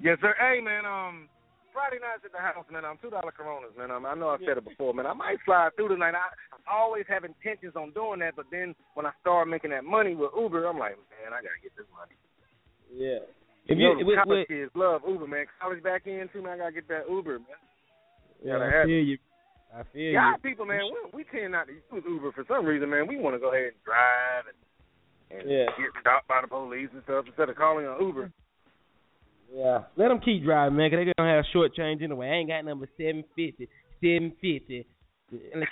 S22: Yes, sir. Hey, man. Um, Friday nights at the house, man. I'm two dollar Coronas, man. Um, I know I've said it before, man. I might slide through tonight. I, I always have intentions on doing that, but then when I start making that money with Uber, I'm like, man, I gotta get this money.
S6: Yeah.
S22: If you,
S6: you,
S22: know,
S6: with,
S22: college
S6: with,
S22: kids love Uber, man. College back in too, man. I gotta get that Uber, man.
S6: yeah, I feel you. I feel you.
S22: Yeah,
S6: you.
S22: people, man, we, we tend not to use Uber for some reason, man. We want to go ahead and drive and, and
S6: Yeah.
S22: get stopped by the police and stuff instead of calling an Uber.
S6: Yeah, let them keep driving, man, 'cause they gonna have short change anyway. I ain't got number seven fifty, seven fifty.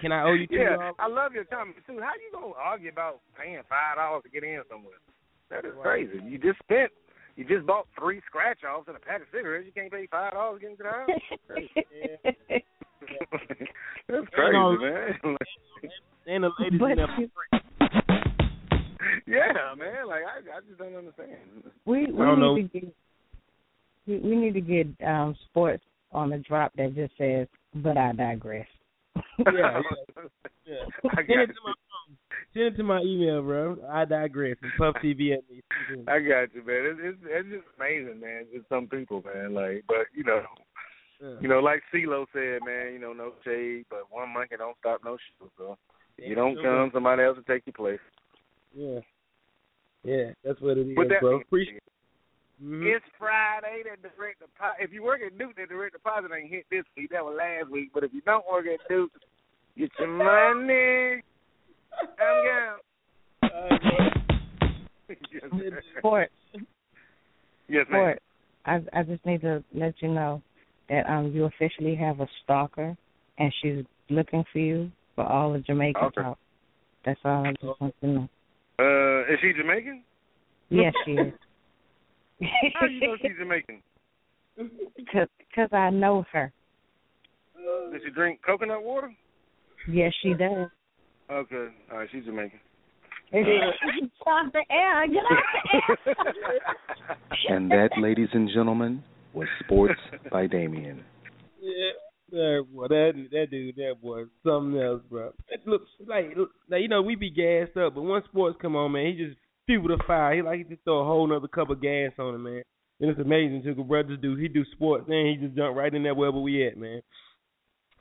S6: Can I owe you two
S22: Yeah,
S6: dollars?
S22: I love your comment too. How you gonna argue about paying five dollars to get in somewhere? That is crazy. You just spent, you just bought three scratch offs and a pack of cigarettes. You can't pay five dollars to get into the house. That's crazy,
S6: know-
S22: man.
S6: And the ladies
S18: But
S6: in there.
S22: yeah, man. Like I, I just don't understand.
S18: we we
S6: I don't
S18: need
S6: know.
S18: to get we, we need to get um sports on the drop that just says, "But I digress."
S6: Yeah, yeah. yeah.
S22: I got
S6: it to my phone. Send it to my email, bro. I digress. And Puff TV at me.
S22: I got you, man. It's, it's it's just amazing, man. Just some people, man. Like, but you know, you know, like CeeLo said, man. You know, no shade, but one monkey don't stop no show. So if you don't come, somebody else will take your place.
S6: Yeah. Yeah, that's what it is,
S22: With that
S6: bro. Appreciate Mhm.
S22: It's Friday. That direct deposit. If you work at Duke, that direct deposit ain't hit this week. That was last week. But if you don't work at Duke, get your money. I'm going.
S18: Sports,
S22: yes, ma'am.
S18: sports. I I just need to let you know that um you officially have a stalker, and she's looking for you for all the Jamaican
S22: Okay.
S18: talk. That's all I just want to know.
S22: Uh, is she Jamaican?
S18: Yes, she is.
S22: How do you know she's Jamaican?
S18: Cause, cause I know her.
S22: Does she drink coconut water?
S18: Yes, she does.
S22: Okay. All right, she's Jamaican.
S18: Stop the air. Get off the air.
S21: And that, ladies and gentlemen, was Sports by Damien.
S6: Yeah. That boy, that that dude, that boy, something else, bro. It looks like, like you know, we be gassed up, but once sports come on, man, he just fuel the fire. He like he just throw a whole nother cup of gas on it, man. And it's amazing too. 'cause brothers do he do sports, and he just jump right in there wherever we at, man.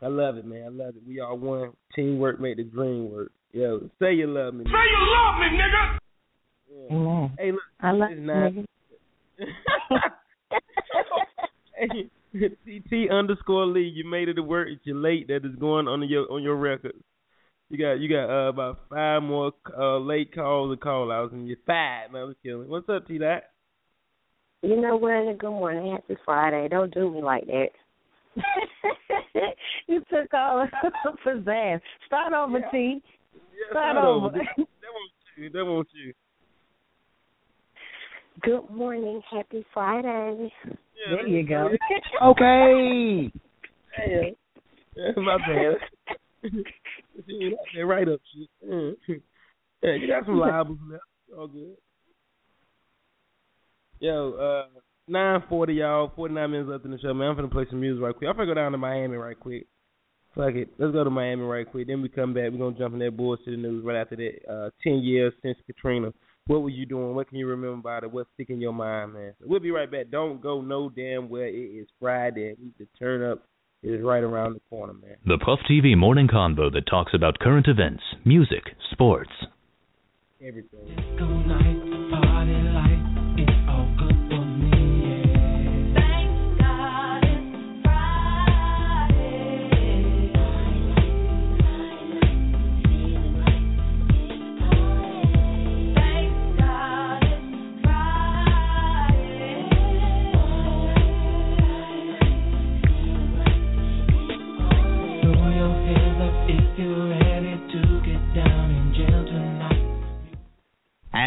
S6: I love it, man. I love it. We all one. Teamwork make the dream work. Yo, say you love me.
S23: Say you love me, nigga.
S18: Amen.
S6: Hey, look,
S18: I love
S6: it's
S18: you,
S6: not.
S18: nigga.
S6: hey, TT underscore Lee, you made it to work. It's your late that is going on your on your record. You got you got uh, about five more uh, late calls and call outs, and you're five. Man, I was killing. What's up, T Dot?
S24: You know what? Good morning. Happy Friday. Don't do me like that.
S18: you took all the pizzazz. Start over, T. Start
S6: start
S18: over.
S6: over. That won't you. That won't you.
S24: Good morning. Happy Friday.
S18: there you go.
S12: Okay.
S6: Hey, yeah, my bad. They're right up shit. Yeah. yeah, you got some libels left. All good. Yo, uh, nine forty, y'all. Forty nine minutes left in the show, man. I'm gonna play some music right quick. I'm gonna go down to Miami right quick. Fuck it. Let's go to Miami right quick. Then we come back. We're gonna jump in that bullshit news right after that. Uh, ten years since Katrina. What were you doing? What can you remember about it? What's sticking in your mind, man? So we'll be right back. Don't go no damn where. It is Friday. We need to turn up. It is right around the corner, man.
S4: The Puff TV morning convo that talks about current events, music, sports.
S6: Everything.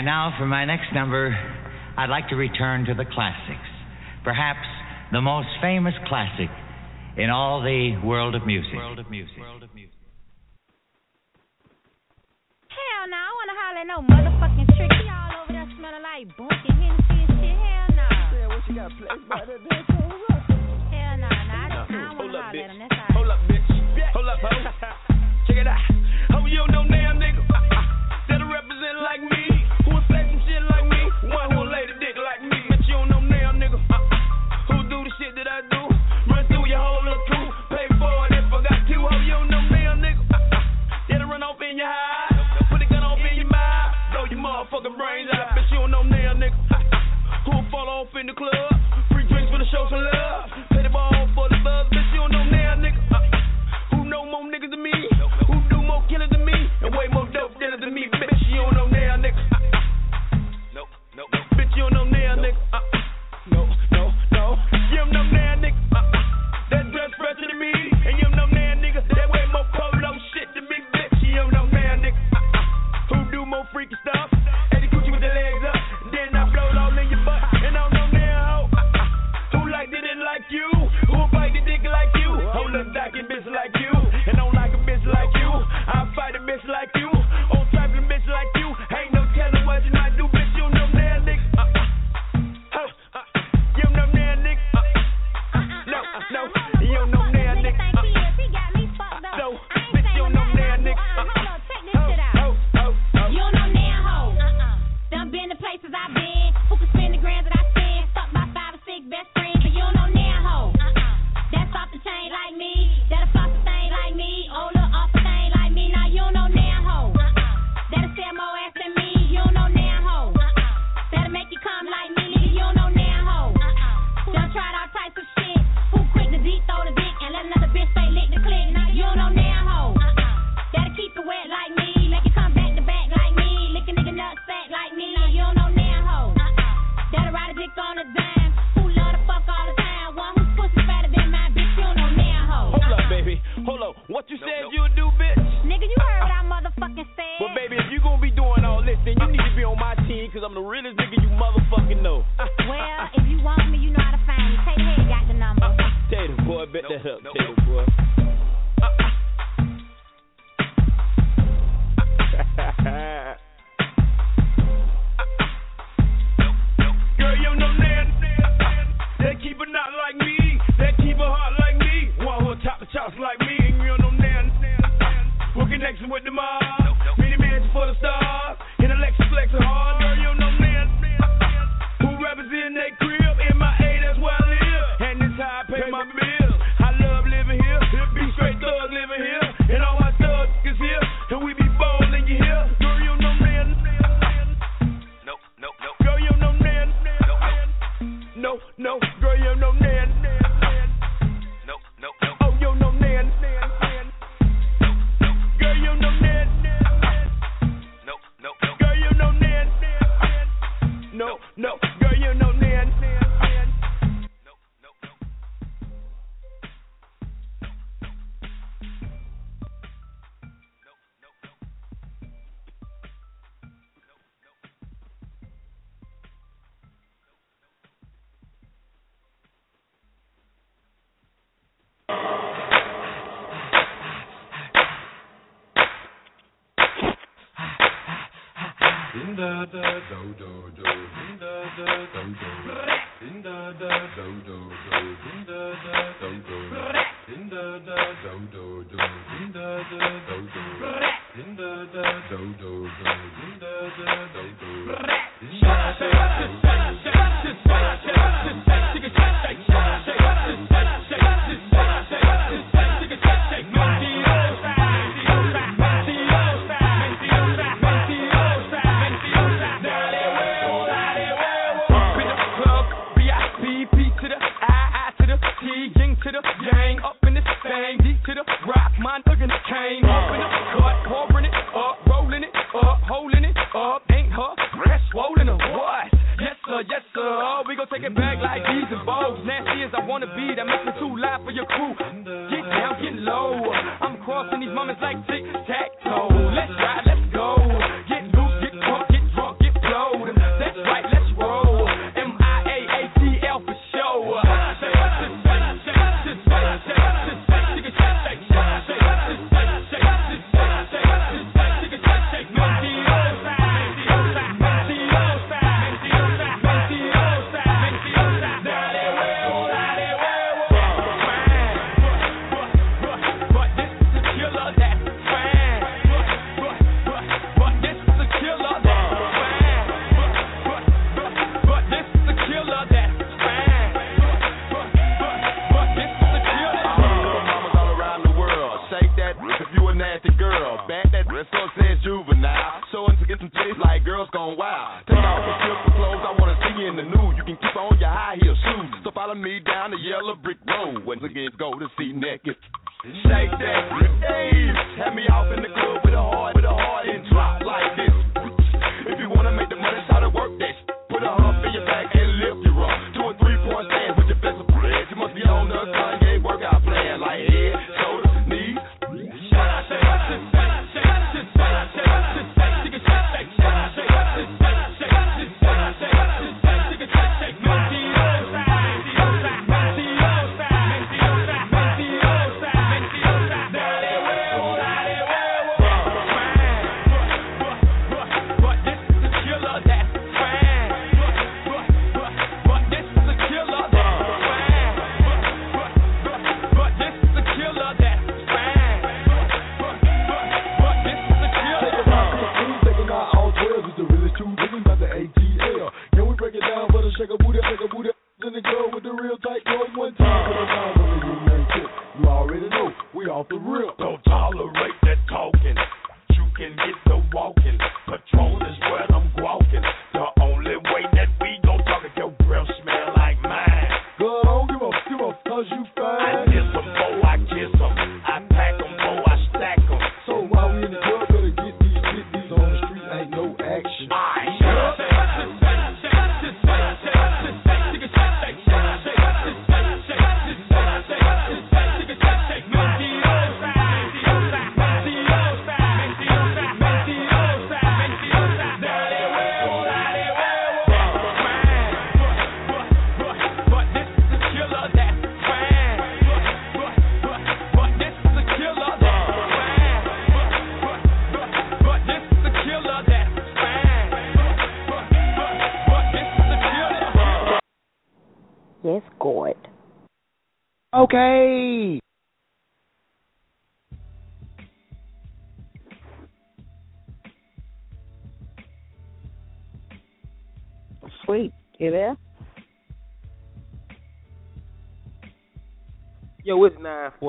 S25: And
S26: now for my next number, I'd like to return to the classics. Perhaps the most famous classic in all the world of music. World of music.
S27: Hell no, I wanna holler at no motherfucking trick. He all over there smelling like bunky Hennessy and shit. Hell no.
S28: Yeah, what you got placed by that damn
S27: Hell no, nah, I, just, I don't wanna holler at him. That's all.
S23: Hold up, bitch. Hold up, ho. Check it out. Ho, you don't know damn nigga. Uh, uh, that a represent like me.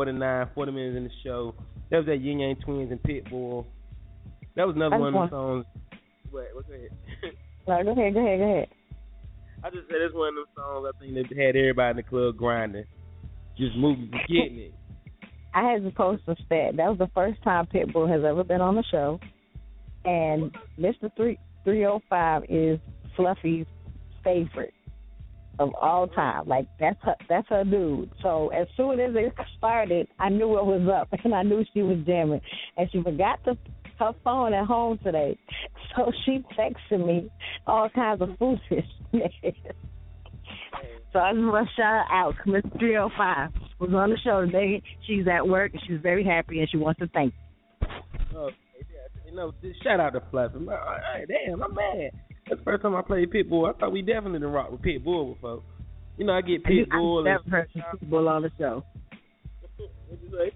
S6: It's 949, 40 minutes in the show. That was that Ying Yang Twins and Pitbull. That was another one of the songs. What? What's?
S18: No, go ahead, go ahead, go ahead.
S6: I just said it's one of them songs I think that had everybody in the club grinding. Just moving, getting it.
S18: I had to post a stat. That was the first time Pitbull has ever been on the show, and Mister Three Three Hundred Five is Fluffy's favorite of all time. Like that's her, that's her dude. So as soon as it started, I knew what was up, and I knew she was jamming. And she forgot to her phone at home today, so she texted me all kinds of foolishness. So I just want to shout out. Miss 305 was on the show today. She's at work and she's very happy and she wants to thank
S6: Oh, yeah, you know, shout out to. Man, Hey, damn, I'm mad. That's the first time I played Pitbull. I thought we definitely done rock with Pitbull before. You know, I get. Pitbull.
S18: I've never heard Pitbull on the show.
S6: What'd you say?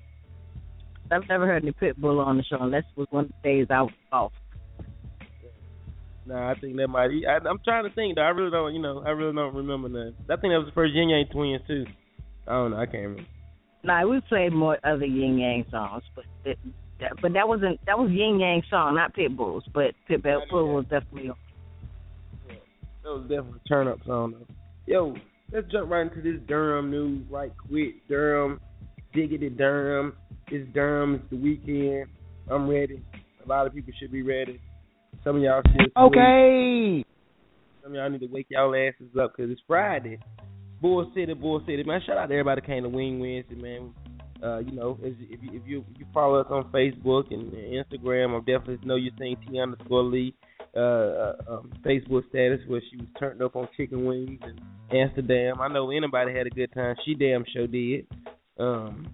S18: I've never heard any Pitbull on the show unless it was one of the days I was off.
S6: Nah, I think that might. I, I'm trying to think though. I really don't. You know, I really don't remember that. I think that was the first Ying Yang Twins too. I don't know. I can't remember.
S18: Nah, we played more other Ying Yang songs, but that, that, but that wasn't that was Ying Yang song, not Pitbull's. But Pitbull was definitely on.
S6: That was definitely turn up song though. Yo, let's jump right into this Durham news right quick. Durham, diggity Durham. It's Durham. It's the weekend. I'm ready. A lot of people should be ready. Some of y'all should.
S12: Okay.
S6: Some of y'all need to wake y'all asses up because it's Friday. Bull City, Bull City, man. Shout out to everybody that came to Wing Wednesday, man. Uh, you know, if, if you if you if you follow us on Facebook and Instagram, I definitely know you're seen T underscore Lee uh, uh um, Facebook status where she was turned up on chicken wings in Amsterdam. I know anybody had a good time. She damn sure did. Um,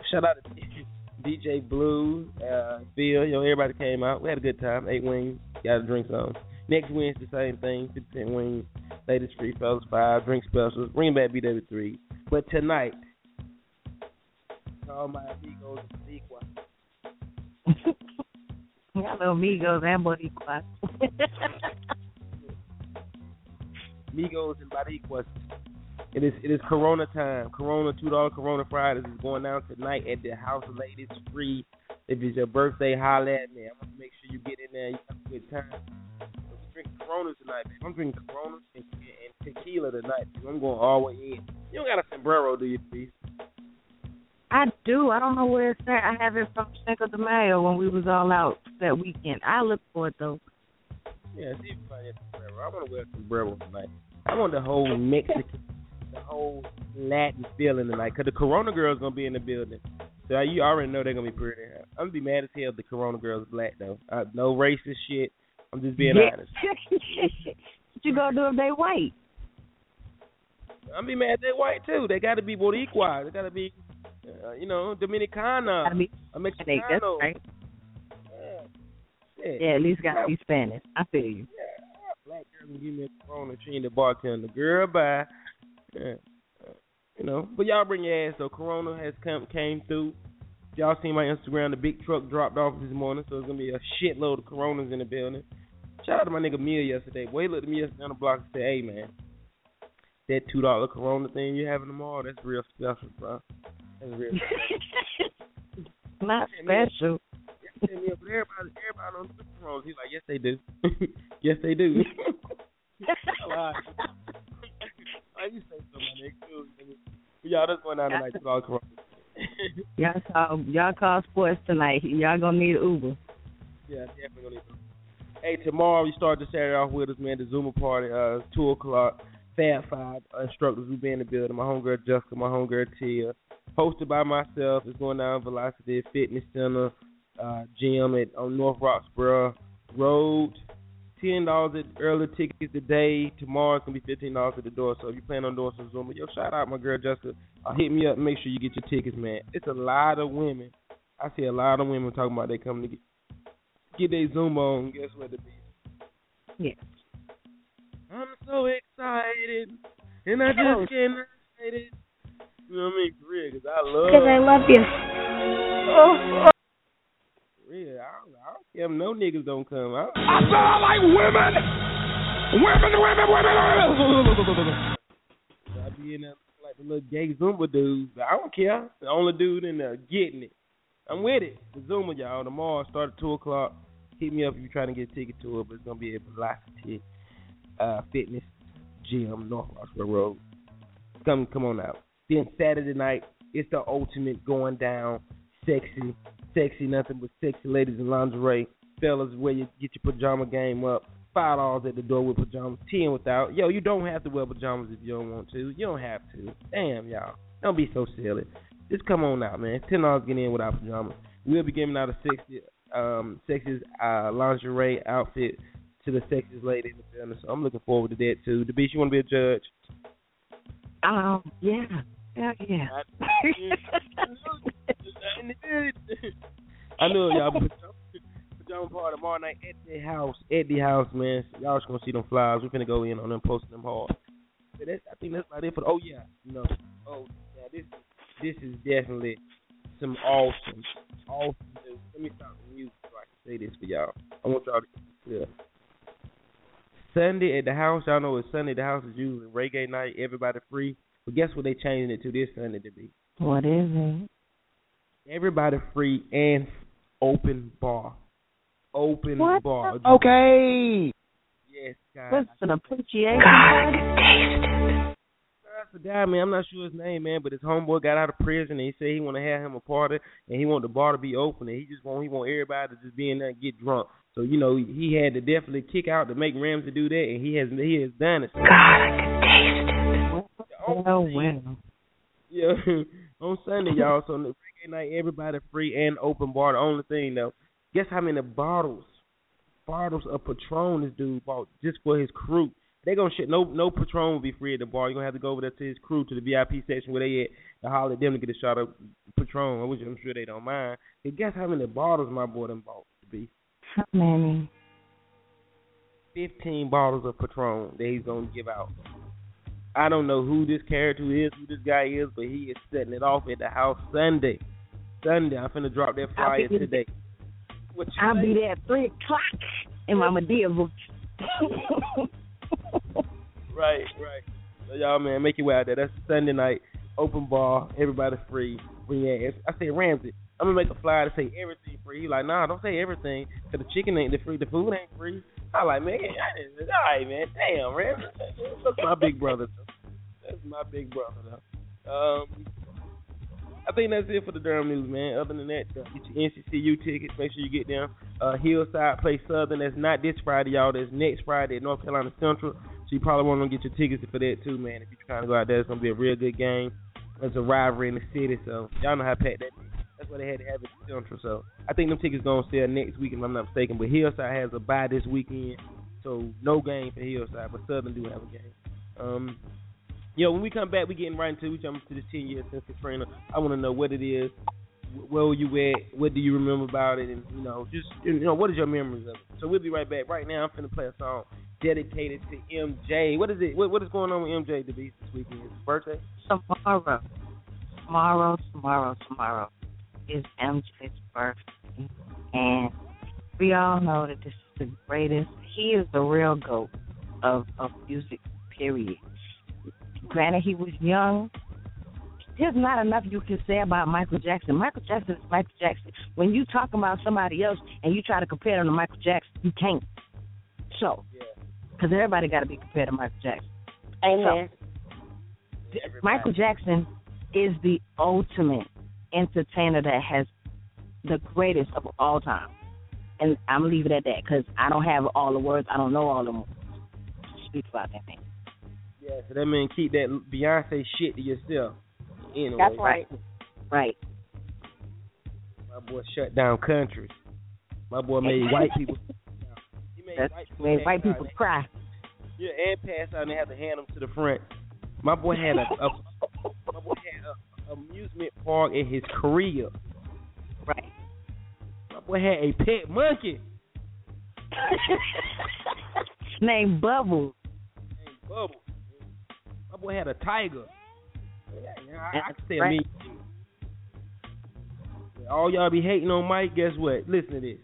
S6: shout out to DJ Blue, uh, Phil, you know, everybody came out. We had a good time. Ate wings, got a drink on. Next Wednesday, same thing. 50 wings. Latest Street Fellas, five. Drink specials. Bring back BW3. But tonight, all my amigos Boricua.
S18: Hello, amigos and Boricua.
S6: Migos and Boricuas. It is it is Corona time. Corona two dollar Corona Fridays is going down tonight at the House of Ladies free. If it's your birthday, holla at me. I'm gonna make sure you get in there. You have a good time. We drinking Corona tonight, man. I'm drinking Corona and, and tequila tonight. I'm going all the way in. You don't got a sombrero, do you, please?
S18: I do. I don't know where it's at. I have it from Cinco de Mayo when we was all out that weekend. I look for it though.
S6: Yeah, see if find sombrero. I want to wear sombrero tonight. I want the whole Mexican, the whole Latin feeling tonight. Cause the Corona girl's gonna be in the building. So you already know they're gonna be pretty. I'm gonna be mad as hell if the Corona girl's black though. Uh, no racist shit. I'm just being
S18: Yeah.
S6: honest.
S18: what you gonna do if they white?
S6: I'm be mad they're white too. They got to be Boricua. They got to be, uh, you know, Dominicana.
S18: Gotta be
S6: a Mexicano.
S18: right.
S6: Shit.
S18: Yeah, at least gotta be Spanish. I feel you.
S6: Black girl give me a Corona. She ain't the bartender. Girl, bye. Yeah. Uh, You know, but y'all bring your ass though. Corona has come came through. Y'all seen my Instagram? The big truck dropped off this morning, so it's gonna be a shitload of Coronas in the building. Shout out to my nigga Mia yesterday. Boy, he looked at me yesterday on the block and said, "Hey man, that two dollar Corona thing you having tomorrow, that's real special, bro. That's real."
S18: Not special.
S6: But everybody, everybody on the Coronas. He's like, "Yes, they do. yes, they do." Why? Why you say so, my nigga? Y'all that's going down tonight. Talk Corona.
S18: Y'all call y'all call sports tonight. Y'all gonna need an Uber.
S6: Yeah, definitely gonna need to. Hey, tomorrow we start the Saturday off with us, man. The Zumba party, uh, two o'clock. Fab Five instructors will be in the building. My homegirl Jessica, my homegirl Tia. Hosted by myself. It's going down Velocity Fitness Center, uh, gym at on North Roxboro Road. Ten dollars at early tickets today. Tomorrow it's gonna be fifteen dollars at the door. So if you plan on doing some Zumba, yo, shout out my girl Jessica. Uh, hit me up. Make sure you get your tickets, man. It's a lot of women. I see a lot of women talking about they coming to get get their Zoom on. Guess what? The
S18: Yeah.
S6: I'm so excited, and I just can't hide it. You know what I mean? For real, 'cause I love.
S18: Because I love you.
S6: For real, I don't, I don't care if no niggas don't come. I,
S29: I said I like women. Women, women, women.
S6: I be in there like the little gay Zumba dudes. But I don't care. The only dude in there getting it. I'm with it. The Zumba, y'all. Tomorrow start at two o'clock. Hit me up if you're trying to get a ticket to it, but it's gonna be at Velocity uh, Fitness Gym, North Roxboro Road. Come, come on out. Then Saturday night, it's the ultimate going down, sexy, sexy, nothing but sexy ladies in lingerie. Fellas, where you get your pajama game up. Five dollars at the door with pajamas, ten without. Yo, you don't have to wear pajamas if you don't want to. You don't have to. Damn, y'all. Don't be so silly. Just come on out, man. Ten dollars get in without pajamas. We'll be giving out a sexy, um, sexiest uh, lingerie outfit to the sexiest lady in the building. So I'm looking forward to that too. The you want to be a judge?
S18: Um, yeah. Hell yeah.
S6: I know y'all. Pajama, pajama party tomorrow night at the house. At the house, man. Y'all just gonna see them flies. We finna go in on them, posting them hard. But that's, I think that's about it for. Oh yeah, no. Oh yeah, this this is definitely some awesome, awesome news. Let me stop the music so I can say this for y'all. I want y'all to get this clear. Sunday at the house, y'all know it's Sunday. at The house is usually reggae night. Everybody free. But guess what they changing it to this Sunday to be?
S18: What is it?
S6: Everybody free and open bar. Open
S18: What
S6: bar.
S12: Okay.
S6: Yes, guys.
S18: What's an appreciation?
S6: God, I forgot, man. I'm not sure his name, man, but his homeboy got out of prison and he said he want to have him a party and he want the bar to be open and he just want he want everybody to just be in there and get drunk. So you know he had to definitely kick out to make Ramsey do that and he has he has done it.
S18: Oh, well.
S6: Yeah, on Sunday, y'all. So Friday night, everybody free and open bar. The only thing though, guess how many bottles, bottles of Patron this dude bought just for his crew. They gonna shit. No, no Patron will be free at the bar. You're gonna have to go over there to his crew to the VIP section where they at to holler at them to get a shot of Patron, which I'm sure they don't mind. And guess how many bottles my boy done bought to be?
S18: How many?
S6: Fifteen bottles of Patron that he's gonna give out. I don't know who this character is, who this guy is, but he is setting it off at the house Sunday. Sunday, I'm finna drop that
S18: I'll
S6: flyer today. What you
S18: I'll
S6: say?
S18: be there at three o'clock in my Madea boots.
S6: Right, right. So y'all, man, make your way out there. That's Sunday night, open bar, everybody free. Ass. I said Ramsey, I'm gonna make a flyer to say everything free. He like, nah, don't say everything, cause the chicken ain't the free, the food ain't free. I like, man, all right, man, damn, Ramsey, that's my big brother. That's my big brother. Though. Um, I think that's it for the Durham news, man. Other than that, get your NCCU tickets. Make sure you get them. Uh, Hillside play Southern. That's not this Friday, y'all. That's next Friday at North Carolina Central. So you probably want to get your tickets for that too, man. If you're trying to go out there, it's gonna be a real good game. It's a rivalry in the city, so y'all know how packed that is. They had to have it Central. So I think them tickets gonna sell next week, if I'm not mistaken. But Hillside has a bye this weekend, so no game for Hillside, but Southern do have a game. Um, Yo, when we come back, we getting right into we jump to the ten years since Katrina. I want to know what it is, where were you at, what do you remember about it, and you know, just you know, what is your memories of it? So we'll be right back. Right now, I'm finna play a song dedicated to MJ. What is it? What, what is going on with MJ to be this weekend? His birthday?
S18: tomorrow, tomorrow, tomorrow, tomorrow is MJ's birthday, and we all know that this is the greatest. He is the real goat of of music. Period. Granted, he was young. There's not enough you can say about Michael Jackson. Michael Jackson is Michael Jackson. When you talk about somebody else and you try to compare them to Michael Jackson, you can't. So, because everybody got to be compared to Michael Jackson.
S30: Amen.
S18: Michael Jackson is the ultimate entertainer that has the greatest of all time. And I'm leave it at that because I don't have all the words. I don't know all the words. Speak about that thing.
S8: Yeah, so that means keep that Beyonce shit to yourself. Anyway,
S18: That's right. Right.
S8: My boy shut down countries. My boy made white people. He made
S18: That's
S8: white people,
S18: made white people cry.
S8: Yeah, and pass out and they have to hand them to the front. My boy had a, a my boy had a amusement park in his career.
S18: Right.
S8: My boy had a pet monkey.
S18: Named Bubbles.
S8: named Bubble. My boy had a tiger. Yeah, yeah, I, I can say
S18: Right.
S8: me. All y'all be hating on Mike. Guess what? Listen to this.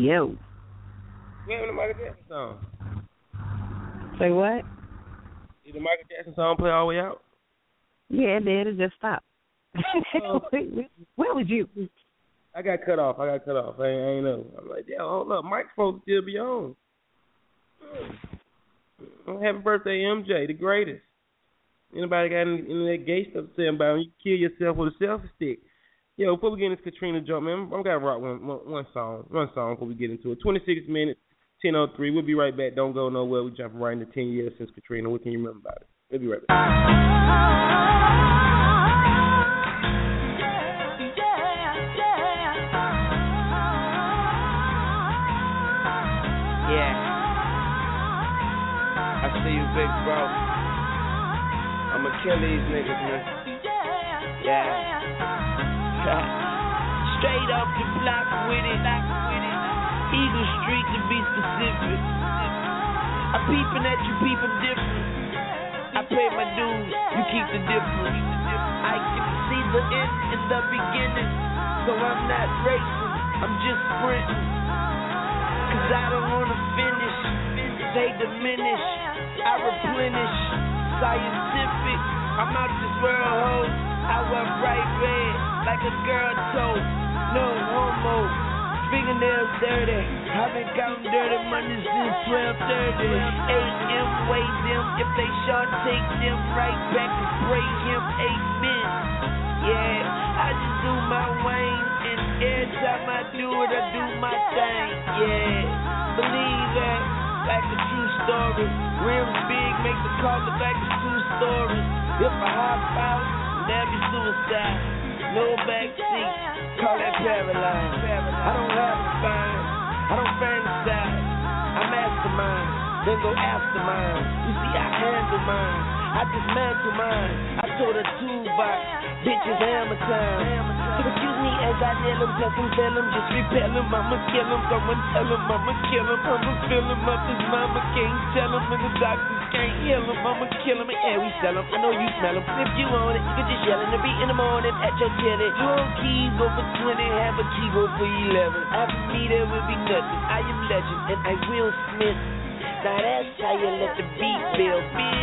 S8: Yo. Where the Michael Jackson song?
S18: Say what?
S6: Did the Michael Jackson song play all the way out?
S18: Yeah, it did. It just stopped.
S6: Oh.
S18: Where was you?
S6: I got cut off. I got cut off. I ain't, I ain't know. I'm like, yeah, hold up. Mike's supposed to still be on. Oh, happy birthday, MJ, the greatest. Anybody got any, any of that gay stuff to say about him? You kill yourself with a selfie stick. Yo, before we get into Katrina jump, man, I'm gonna rock one, one one song, one song before we get into it. 26 minutes, 10:03. We'll be right back. Don't go nowhere. We jumping right into 10 years since Katrina. What can you remember about it? We'll be right back.
S13: Yeah. I see you, big bro. I'ma kill these niggas, man. Yeah. Straight up the block with it. Eagle Street to be specific. I peeping at you, peep 'em different. I pay my dues, you keep the difference. I can see the end in the beginning, so I'm not racing, I'm just sprinting. Cause I don't wanna finish, they diminish, I replenish. Scientific, I'm out this world, ho. I wear bright red, like a girl toe. No homo, fingernails dirty. I've been counting dirty money since 1230. AM, weigh them, if they short, take them right back and spray him, amen. Yeah, I just do my Wayne, and every time I do it, I do my thing. Yeah, believe that, like a true story. Rims big, make the car look like it's two stories. If I hop out, that'd be suicide. No backseat, call that paralyzed. I don't have a spine, I don't fantasize. I mastermind, then go after mine. You see, I handle mine, I dismantle mine. I told her toolbox, bitches hammer time. So excuse me as I nail him, test him, tell him, just repel him. I'ma kill him, someone tell him, I'ma kill him. I'ma fill him up, his mama can't tell him, and the doctors heal him. I'ma kill him, and we sell him. I know you smell him. If you want it, you can just yell in the beat in the morning at your telly. Whole key go for 20, have a key go for 11. After me, there will be nothing. I am legend, and I will Smith. Now that's how you let the beat build, bitch.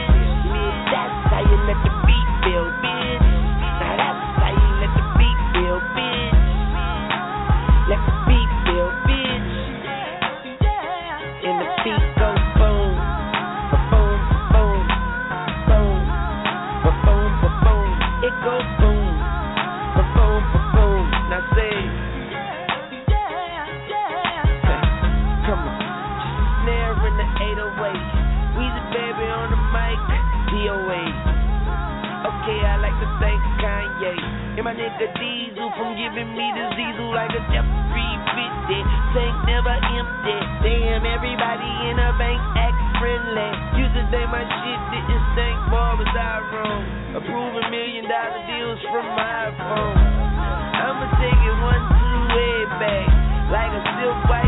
S13: That's how you let the beat my nigga Diesel from giving me the diesel like a F350. Tank never empty. Damn, everybody in the bank act friendly. Used to think my shit didn't stink, boy, was I wrong. Approving million dollar deals from my phone. I'ma take it one, two, way back. Like a silk white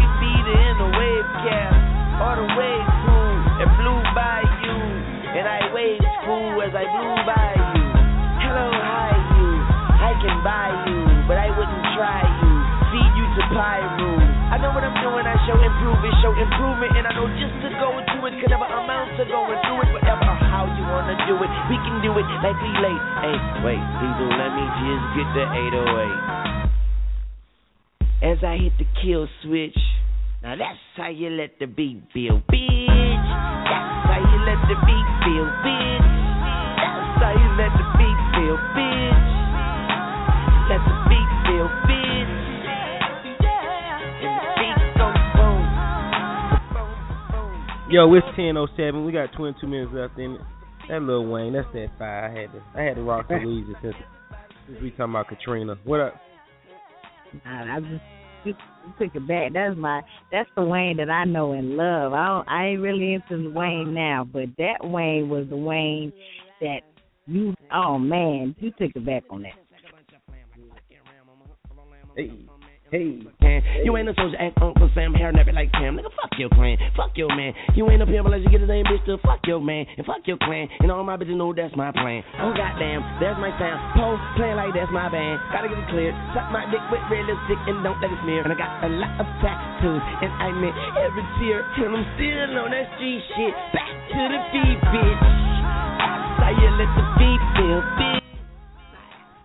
S13: you, but I wouldn't try you. Feed you to Piru. I know what I'm doing, I show improvement, show improvement, and I know just to go into it could never amount to going through it, whatever how you wanna do it. We can do it like we late. Hey, wait, Diesel, let me just get the 808. As I hit the kill switch, now that's how you let the beat feel, bitch. That's how you let the beat feel, bitch. That's how you let the beat feel, bitch.
S6: Yo, it's 10:07. We got 22 minutes left in it. That Lil Wayne, that's that fire. I had to, I had to rock the Weezy since, since we talking about Katrina. What up?
S18: Nah, I just you, you took it back. That's my that's the Wayne that I know and love. I don't, I ain't really into the Wayne now, but that Wayne was the Wayne that you. Oh man, you took it back on that.
S6: Hey, Hey.
S30: Man, you ain't a soldier, act Uncle Sam, hair nappy like Sam. Nigga, fuck your clan, fuck your man. You ain't a pimp unless you get his name, bitch, to fuck your man and fuck your clan. And all my bitches know that's my plan. Oh goddamn, that's my sound. Pole playing like that's my band. Gotta get it clear. Suck my dick with red lipstick and don't let it smear. And I got a lot of tattoos, and I meant every tear. till I'm still on that street shit. Back to the beat, bitch. How you let the beat feel.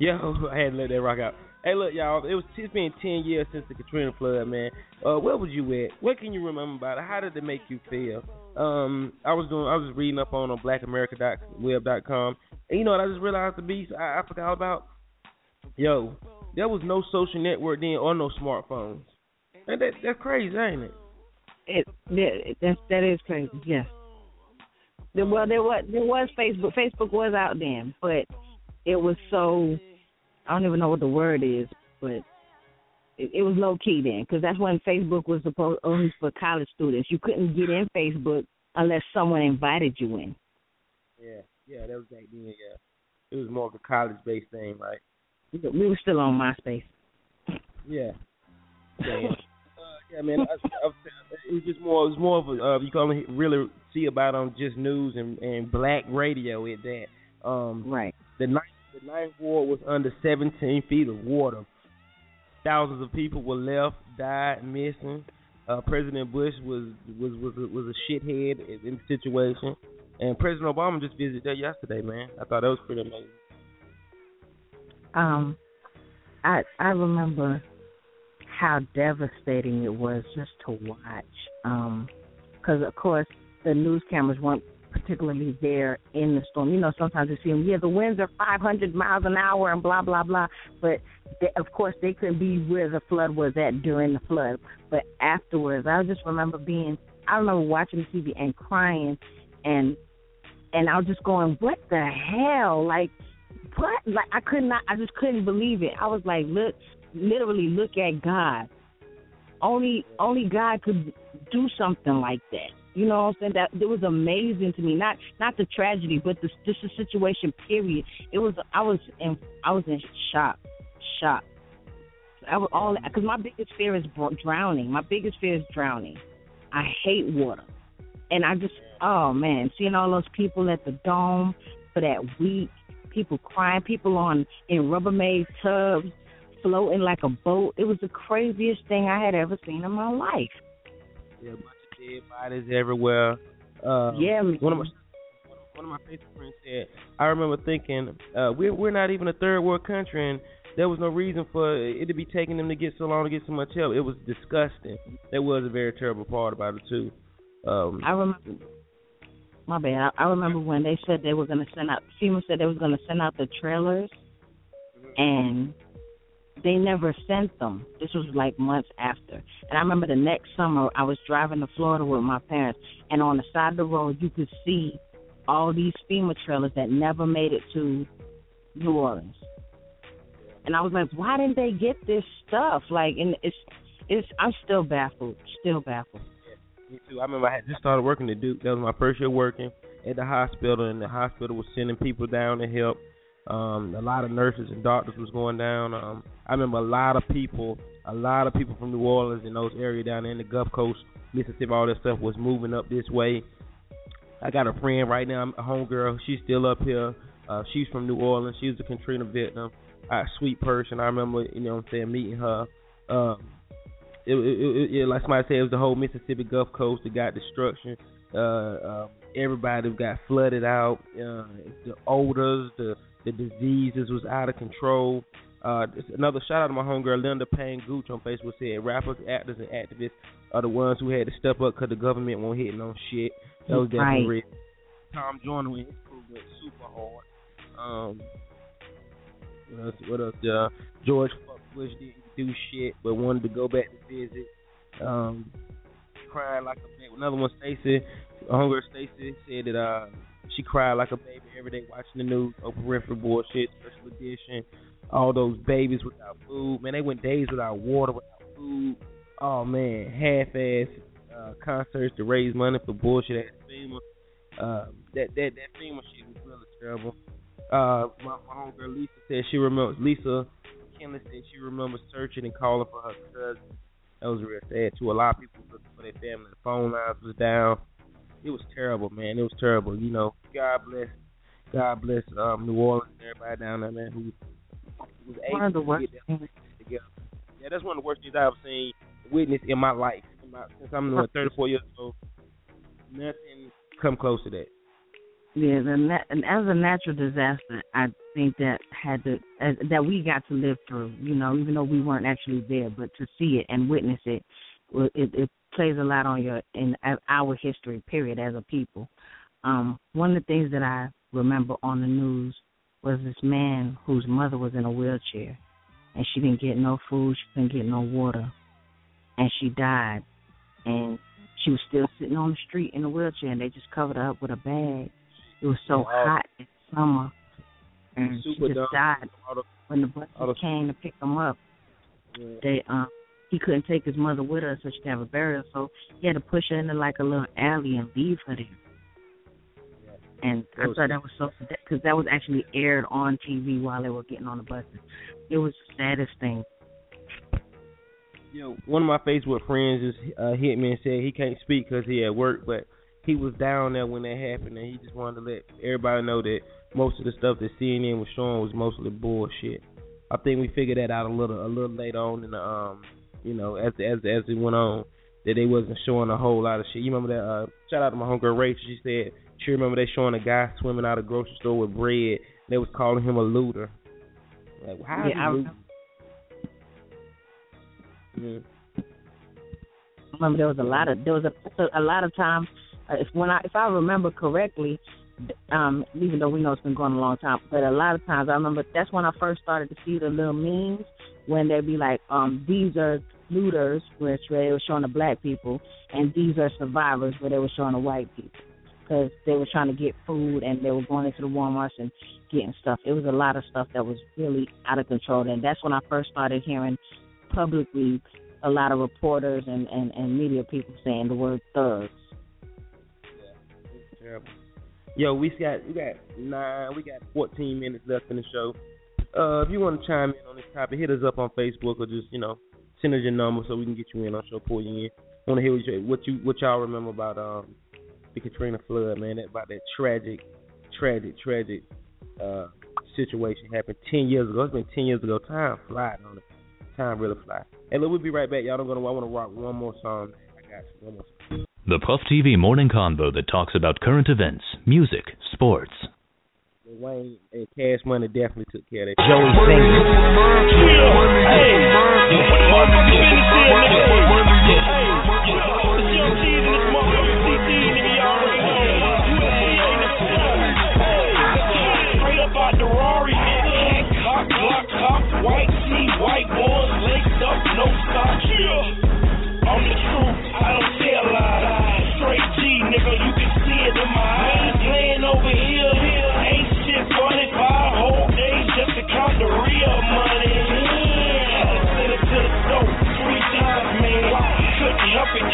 S6: Yo, I had to let that rock out. Hey, look, y'all. It was it's been ten years since the Katrina flood, man. Uh, where was you at? What can you remember about it? How did it make you feel? Um, I was doing, I was reading up on on BlackAmericaWeb.com, and you know what? I just realized the beast I, I forgot about. Yo, there was no social network then or no smartphones. And that that's crazy, ain't it?
S18: It that that, that is crazy. Yes. Well, there was there was Facebook. Facebook was out then, but it was so I don't even know what the word is, but it, it was low key then because that's when Facebook was supposed only for college students. You couldn't get in Facebook unless someone invited you in.
S6: Yeah, yeah, that was back then. Yeah, it was more of a college based thing, right?
S18: We were still on MySpace.
S6: Yeah. Yeah, uh, yeah man. I, I, it was just more. It was more of a. Uh, you can only really see about on just news and and black radio at that. Um,
S18: right.
S6: The ninth the ninth ward was under 17 feet of water. Thousands of people were left, died, missing. Uh, President Bush was was was a, was a shithead in in the situation, and President Obama just visited there yesterday. Man, I thought that was pretty amazing.
S18: Um, I I remember how devastating it was just to watch. Um, because of course the news cameras weren't particularly there in the storm. You know, sometimes you see them. Yeah, the winds are 500 miles an hour and blah blah blah. But they, of course, they couldn't be where the flood was at during the flood. But afterwards, I just remember being. I remember watching TV and crying, and and I was just going, "What the hell?" Like, what? Like, I could not. I just couldn't believe it. I was like, look, literally, look at God. Only only God could do something like that. You know what I'm saying? That it was amazing to me. Not not the tragedy, but the just the situation. Period. It was. I was in. I was in shock. Shock. I was all because my biggest fear is drowning. My biggest fear is drowning. I hate water, and I just oh man, seeing all those people at the dome for that week, people crying, people on in Rubbermaid tubs, floating like a boat. It was the craziest thing I had ever seen in my life.
S6: Yeah, a bunch of dead bodies everywhere. Uh,
S18: Yeah.
S6: One of my one of my Facebook friends said, I remember thinking, uh, we're we're not even a third world country, and there was no reason for it to be taking them to get so long to get so much help. It was disgusting. That was a very terrible part about it too. Um,
S18: I remember. My bad. I, I remember when they said they were going to send out. FEMA said they was going to send out the trailers, and they never sent them. This was like months after. And I remember the next summer I was driving to Florida with my parents, and on the side of the road you could see all these FEMA trailers that never made it to New Orleans. And I was like, why didn't they get this stuff? Like, and it's it's. I'm still baffled. Still baffled.
S6: Me too. I remember I had just started working at Duke. That was my first year working at the hospital, and the hospital was sending people down to help. Um, a lot of nurses and doctors was going down. Um, I remember a lot of people, a lot of people from New Orleans and those areas down there in the Gulf Coast, Mississippi, all that stuff was moving up this way. I got a friend right now, a homegirl. She's still up here. Uh, she's from New Orleans. She's a Katrina victim. A sweet person. I remember, you know, what I'm saying, meeting her. Um, it, it, it, it, like somebody said, it was the whole Mississippi Gulf Coast that got destruction. Uh, uh, everybody got flooded out. Uh, the odors, the the diseases was out of control. Uh, another shout out to my homegirl Linda Payne Gooch on Facebook said rappers, actors, and activists are the ones who had to step up because the government won't hit no shit. That was definitely
S18: Right.
S6: real. Tom Joyner and his crew went super hard. Um, what else? What else? Uh, George fuck Bush didn't do shit, but wanted to go back to visit. Um, crying like a baby. Another one, Stacy, homegirl Stacy said that uh she cried like a baby every day watching the news, Oprah Winfrey bullshit, special edition, all those babies without food. Man, they went days without water, without food. Oh man, half-ass uh, concerts to raise money for bullshit ass FEMA. Uh, that that that FEMA shit was really terrible. Uh, my, my homegirl Lisa said she remembers Lisa Kendall said she remembers searching and calling for her cousin. That was real sad too. A lot of people looking for their family. The phone lines was down. It was terrible, man. It was terrible. You know, God bless, God bless um, New Orleans and everybody down there, man, who was able
S18: One of the
S6: to
S18: worst
S6: get them together. Yeah, that's one of the worst things I've seen witnessed in my life. In my, since I'm uh, 34 years old, nothing come close to that.
S18: Yeah, and as a natural disaster, I think that had to uh, that we got to live through. You know, even though we weren't actually there, but to see it and witness it, well, it, it plays a lot on your in our history. Period, as a people. Um, one of the things that I remember on the news was this man whose mother was in a wheelchair, and she didn't get no food, she couldn't get no water, and she died, and she was still sitting on the street in a wheelchair, and they just covered her up with a bag. It was so hot in summer, and she just
S6: dumb.
S18: died when the buses came to pick him up. They um he couldn't take his mother with her, so she could have a burial. So he had to push her into like a little alley and leave her there. And I thought that was so because that was actually aired on TV while they were getting on the buses. It was the saddest thing.
S6: You know, one of my Facebook friends just uh, hit me and said he can't speak because he at work, but he was down there when that happened, and he just wanted to let everybody know that most of the stuff that CNN was showing was mostly bullshit. I think we figured that out a little a little later on in the um, you know, as as as it went on, that they wasn't showing a whole lot of shit. You remember that? Uh, shout out to my homegirl Rachel. She said she remember they showing a guy swimming out of a grocery store with bread. They was calling him a looter. Like, how
S18: Yeah, I
S6: he looting? Mm.
S18: remember there was a lot of there was a a lot of times uh, if when I if I remember correctly, um, even though we know it's been going a long time, but a lot of times I remember that's when I first started to see the little memes when they'd be like, um, these are looters, where they were showing the black people, and these are survivors, where they were showing the white people, because they were trying to get food and they were going into the WalMarts and getting stuff. It was a lot of stuff that was really out of control, and that's when I first started hearing publicly a lot of reporters and, and, and media people saying the word thugs.
S6: Terrible. Yo, we got we got nine, we got fourteen minutes left in the show. Uh, if you want to chime in on this topic, hit us up on Facebook or just you know send us your number so we can get you in on show, pull you in. I Want to hear what, you, what you what y'all remember about um the Katrina flood, man? That, about that tragic, tragic, tragic uh situation happened ten years ago. It's been ten years ago. Time flies on it. Time really flies. Hey, look, we'll be right back. Y'all don't go. I want to rock one more song. I got. One more. Song.
S4: The Puff TV morning convo that talks about current events, music, sports.
S6: Wayne and Cash Money definitely took care of that.
S4: Joey
S29: Straight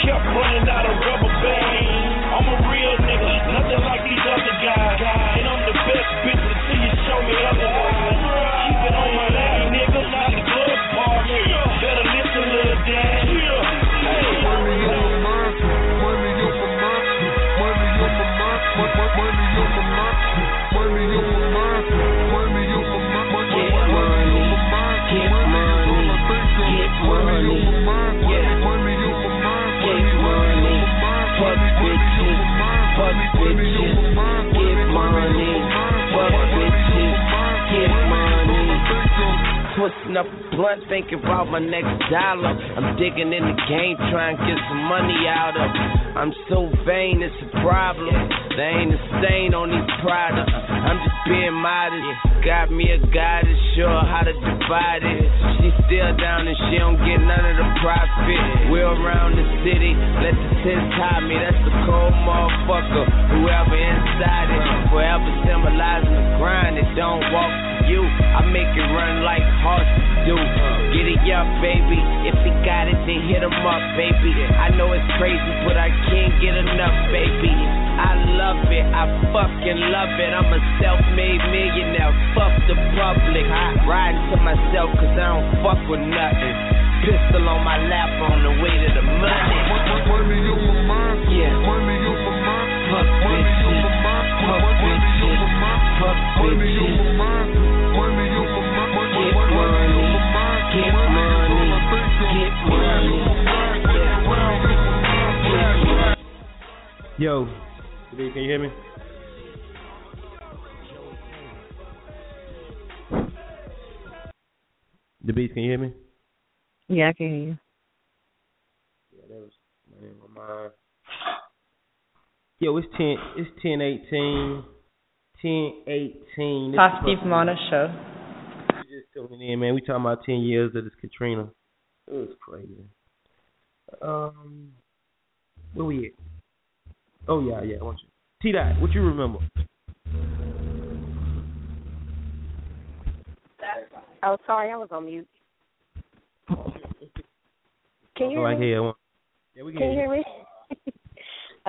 S29: kept running out of rubber band. I'm a real nigga, nothing like these other guys. And I'm the best bitch until you show me otherwise.
S30: Twisting up a blunt, thinking about my next dollar. I'm digging in the game, trying to get some money out of. I'm so vain, it's a problem. There ain't a stain on these products. I'm just being modest. Got me a goddess, sure how to divide it. She still down and she don't get none of the profit. We're around the city, let the tents hide me. That's the cold motherfucker. Whoever inside it, forever symbolizing the grind. It don't walk for you. I make it run like horses do. Get it up, baby. If he got it, then hit him up, baby. I know it's crazy, but I can't get enough, baby. I love it, I fucking love it. I'm a self-made millionaire. Fuck the public. I riding to myself cause I don't fuck with nothing. Pistol on my lap on the way to the money. Money on my mind. Yeah. Money on my mind. Fuck bitches. Fuck bitches. Fuck bitches. Get money. Get money. Get money.
S6: Yo, can you hear me? The beats, can you hear me?
S18: Yeah, I can hear you.
S6: Yeah, that was my name on mine. Yo, it's ten. It's ten eighteen. Ten eighteen.
S31: Puff
S6: TV
S31: Morning show.
S6: You just tuning in, man. We talking about ten years of this Katrina. It was crazy. Um, where we at? Oh yeah, yeah. I want you. T Dot, what you remember?
S24: Oh, sorry, I was on mute. Can you hear me?
S6: hear. I want- Yeah, we can.
S24: Can you
S6: hear
S24: hear me?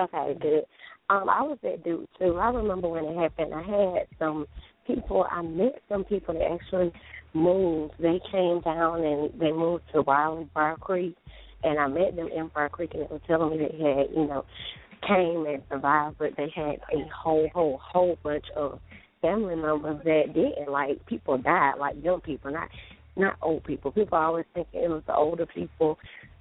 S24: okay, good. Um, I was that dude too. I remember when it happened. I had some people. I met some people that actually moved. They came down and they moved to Wiley Bar Creek, and I met them in Bar Creek, and they were telling me they had, you know, came and survived, but they had a whole, whole, whole bunch of family members that didn't. Like people died, like young people, not not old people. People always think it was the older people.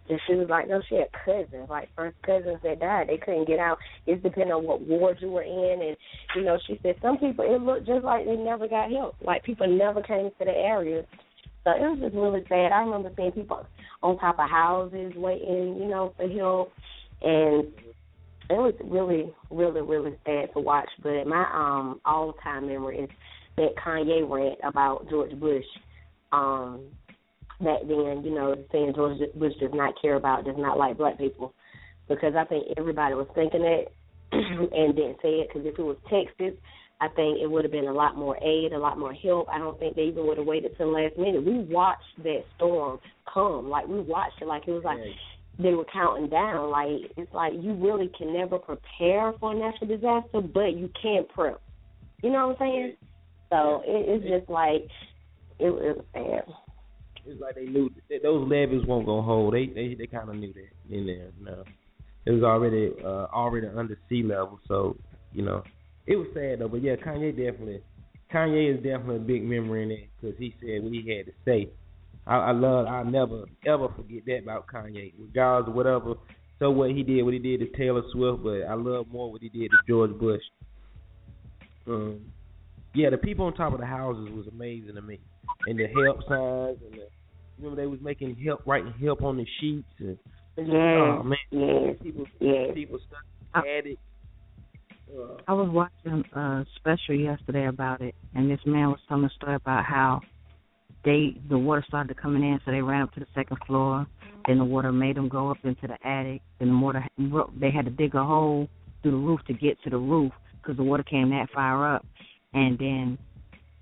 S24: And she was like, no, she had cousins, like first cousins that died. They couldn't get out. It's depending on what ward you were in, and you know, she said some people it looked just like they never got help. Like people never came to the area. So it was just really sad. I remember seeing people on top of houses waiting, you know, for help, and it was really, really, really sad to watch. But my um all time memory is that Kanye rant about George Bush. Um, back then, you know, saying George Bush does not care about, does not like black people, because I think everybody was thinking that and didn't say it. Because if it was Texas, I think it would have been a lot more aid, a lot more help. I don't think they even would have waited till the last minute. We watched that storm come, like we watched it, like it was like they were counting down. Like it's like you really can never prepare for a natural disaster, but you can't prep. You know what I'm saying? So it, it's just like it, it was sad.
S6: It's like they knew that those levees weren't gonna hold. They they they kind of knew that in there. Know, it was already uh, already under sea level. So you know, it was sad though. But yeah, Kanye definitely Kanye is definitely a big memory in it because he said what he had to say. I, I love. I never ever forget that about Kanye, regardless of whatever. So what he did, what he did to Taylor Swift, but I love more what he did to George Bush. Um, yeah, the people on top of the houses was amazing to me, and the help signs, and the, remember they was making help, writing help on the sheets, and
S24: Yeah,
S6: oh man,
S24: yeah,
S6: people,
S24: yeah.
S6: people stuck at it. Uh,
S18: I was watching a special yesterday about it, and this man was telling a story about how they the water started coming in, so they ran up to the second floor. Then the water made them go up into the attic. Then the water they had to dig a hole through the roof to get to the roof because the water came that far up. And then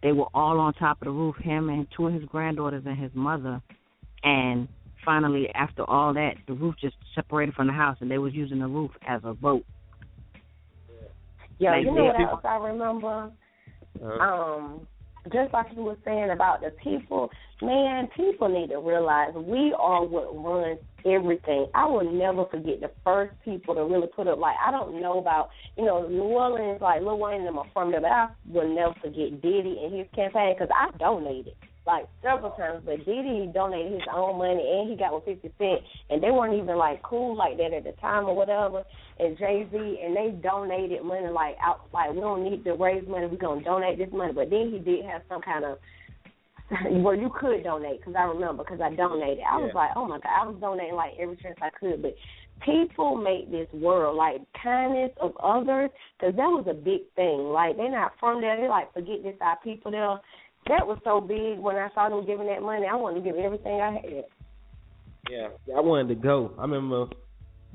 S18: they were all on top of the roof, him and two of his granddaughters and his mother. And finally, after all that, the roof just separated from the house, and they was using the roof as a boat.
S24: Yeah,
S18: Like,
S24: you know what else I remember?
S6: Uh-huh.
S24: Um, just like you were saying about the people, man, people need to realize we are what runs everything. I will never forget the first people to really put up. Like I don't know about, you know, New Orleans, like Lil Wayne and them but I will never forget Diddy and his campaign because I donated like several times. But Diddy donated his own money and he got with Fifty Cent, and they weren't even like cool like that at the time or whatever. And Jay Z and they donated money like out like we don't need to raise money, we're gonna donate this money. But then he did have some kind of well, you could donate because I remember because I donated. I was like, oh my god, I was donating like every chance I could. But people make this world like kindness of others because that was a big thing. Like they're not from there. They like forget this our people there. That was so big when I saw them giving that money. I wanted to give everything I had.
S6: Yeah, I wanted to go. I remember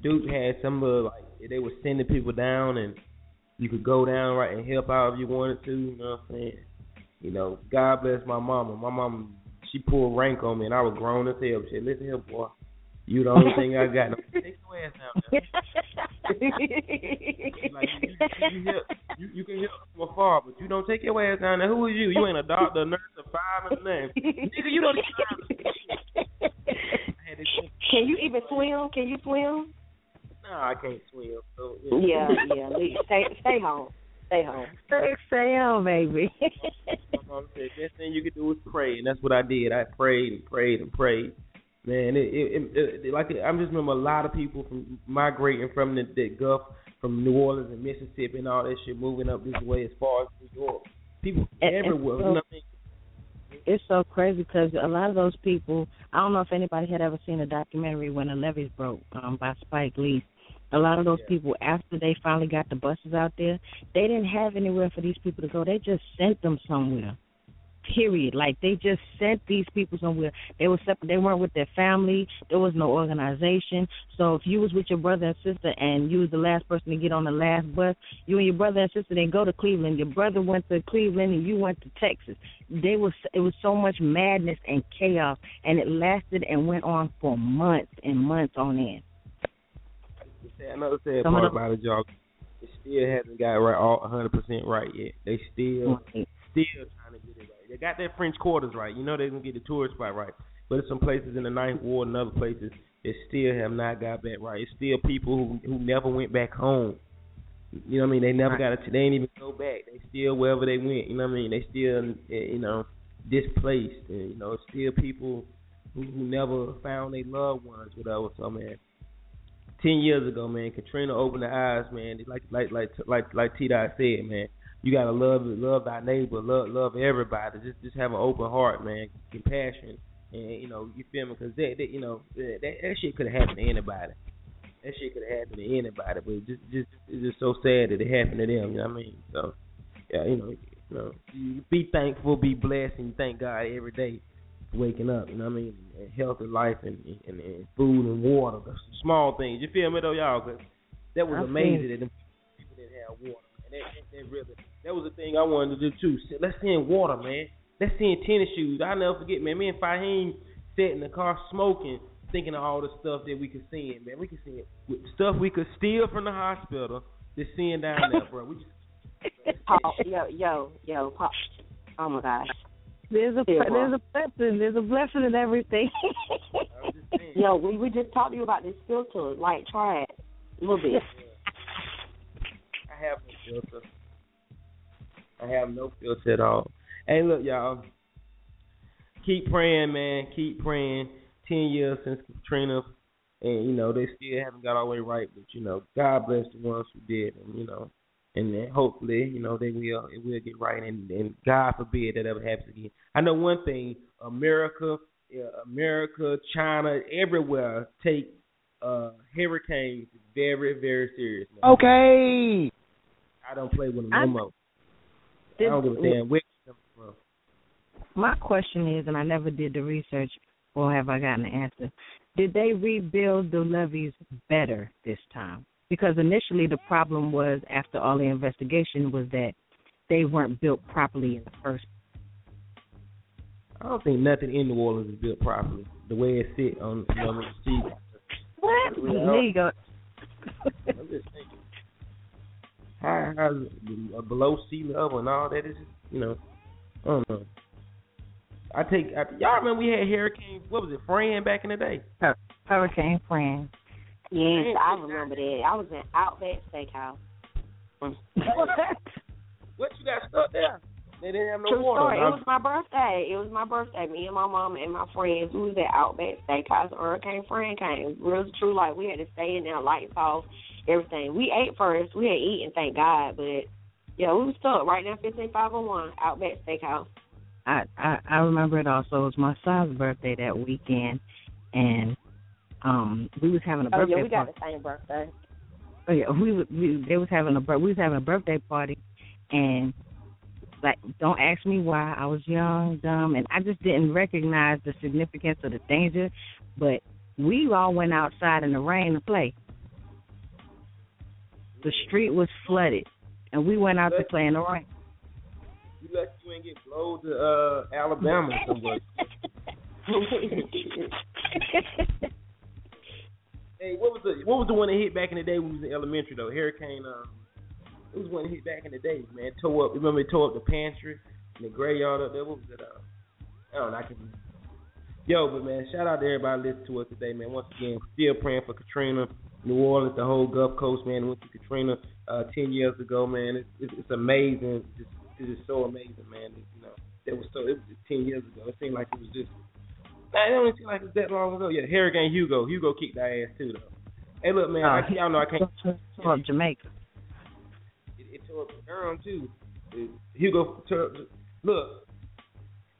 S6: Duke had some of like they were sending people down, and you could go down right and help out if you wanted to. You know what I'm saying? You know, God bless my mama. My mama, she pulled rank on me, and I was grown as hell. She said, "Listen here, boy, You the only thing I got. No, take your ass down there. Like you, you, you, hear, you, you can hear from afar, but you don't take your ass down there. Who is you? You ain't a doctor, a nurse, a fireman, nothing. Nigga, you don't.
S24: Can you even swim? Can you swim?
S6: No, I can't swim. So,
S24: Yeah, yeah. leave- Stay, stay home. Stay home.
S18: Stay, stay on, baby.
S6: My mom said best thing you could do is pray, and that's what I did. I prayed and prayed and prayed. Man, it, it, it, it like I just remember a lot of people from migrating from the, the Gulf, from New Orleans and Mississippi and all that shit, moving up this way as far as New York. People
S18: And- and
S6: everywhere.
S18: so-
S6: you know what I mean?
S18: it's so crazy because a lot of those people. I don't know if anybody had ever seen a documentary when the levees broke um, by Spike Lee. A lot of those people, after they finally got the buses out there, they didn't have anywhere for these people to go. They just sent them somewhere. Period. Like they just sent these people somewhere. They were separate. They weren't with their family. There was no organization. So if you was with your brother and sister and you was the last person to get on the last bus, you and your brother and sister didn't go to Cleveland. Your brother went to Cleveland and you went to Texas. They was it was so much madness and chaos, and it lasted and went on for months and months on end.
S6: Another sad
S18: Some
S6: part about it, y'all. It still hasn't got right all 100 percent right yet. They still still trying to get it. They got their French quarters right. You know they're gonna get the tourist spot right. But there's some places in the Ninth Ward and other places that still have not got that right. It's still people who who never went back home. You know what I mean? They never got a. They ain't even go back. They still wherever they went. You know what I mean? They still eh, you know displaced. And, you know, still people who, who never found their loved ones. Whatever. So man, ten years ago, man, Katrina opened the eyes, man. Like like like like like T Dot said, man. You gotta love love thy neighbor, love love everybody. Just just have an open heart, man, compassion, and you know you feel me? Because that, that you know that that shit could have happened to anybody. That shit could have happened to anybody, but just just it's just so sad that it happened to them. You know what I mean? So yeah, you know, you know, you be thankful, be blessed, and thank God every day for waking up. You know what I mean? And health and life and and, and food and water, the small things. You feel me though, y'all? Cause that was
S18: I
S6: amazing
S18: feel-
S6: that them people didn't have water. And that, that really that was the thing I wanted to do too. Let's send water, man. Let's send tennis shoes. I never forget, man. Me and Fahim sat in the car smoking, thinking of all the stuff that we could send, man. We could send with stuff we could steal from the hospital to send down there, bro. We just
S24: Paul, yo, yo, yo, Paul. Oh my gosh.
S18: There's a
S24: Yeah,
S18: there's a blessing. There's a blessing in everything.
S24: Yo, we we just talked to you about this filter. Like, try it a little bit.
S6: I have no filter. I have no filter at all. Hey, look, y'all. Keep praying, man. Keep praying. Ten years since Katrina, and you know they still haven't got all the way right. But you know, God bless the ones who did, and you know, and then hopefully, you know, they will it will get right. And, and God forbid that ever happens again. I know one thing: America, America, China, everywhere take uh hurricanes very, very serious.
S20: Okay.
S6: I don't play with them no more. I don't give a damn where they come from.
S18: My question is, and I never did the research, or have I gotten the answer? Did they rebuild the levees better this time? Because initially the problem was, after all the investigation, was that they weren't built properly in the first.
S6: I don't think nothing in New Orleans is built properly. The way it sit on you know, the street.
S18: What?
S6: Yeah.
S18: There you go.
S6: I'm just thinking. How how's uh, below sea level and all that is you know I don't know. I take I, y'all remember we had hurricane what was it Fran back in the day?
S18: Hurricane Fran.
S24: Yes, I remember that. I was in Outback Steakhouse.
S6: What you got stuck there? They didn't have no
S24: True
S6: water.
S24: story. It was my birthday. It was my birthday. Me and my mom and my friends, we was at Outback Steakhouse. Hurricane Fran came. Real true. Like we had to stay in there, lights off, everything. We ate first. We had eaten, thank God. But yeah, we was stuck right now. Fifteen five oh one Outback Steakhouse.
S18: I, I I remember it also. It was my son's birthday that weekend, and um we was having a
S24: Oh
S18: birthday
S24: yeah, we got
S18: party.
S24: the same birthday.
S18: Oh yeah, we we they was having a we was having a birthday party, and like don't ask me why I was young, dumb, and I just didn't recognize the significance of the danger. But we all went outside in the rain to play. The street was flooded, and we went out to play in the rain.
S6: You lucky you ain't get blown to uh Alabama somewhere. Hey, what was the what was the one that hit back in the day when we was in elementary though? Hurricane. Um, it was one that hit back in the day, man. Tore up. Remember it tore up the pantry and the graveyard up there. What was it? Uh, I don't know. I can. Yo, but man, shout out to everybody listening to us today, man. Once again, still praying for Katrina, New Orleans, the whole Gulf Coast, man. Went through Katrina uh, ten years ago, man. It's it's, it's amazing. It's, it is so amazing, man. It, you know, it was so. It was just ten years ago. It seemed like it was just. Man, it don't seem like it was that long ago. Yeah, Hurricane Hugo. Hugo kicked our ass too, though. Hey, look, man. I, y'all know I can't.
S18: From Jamaica.
S6: It, it tore up Durham too. It, Hugo, tore up, look,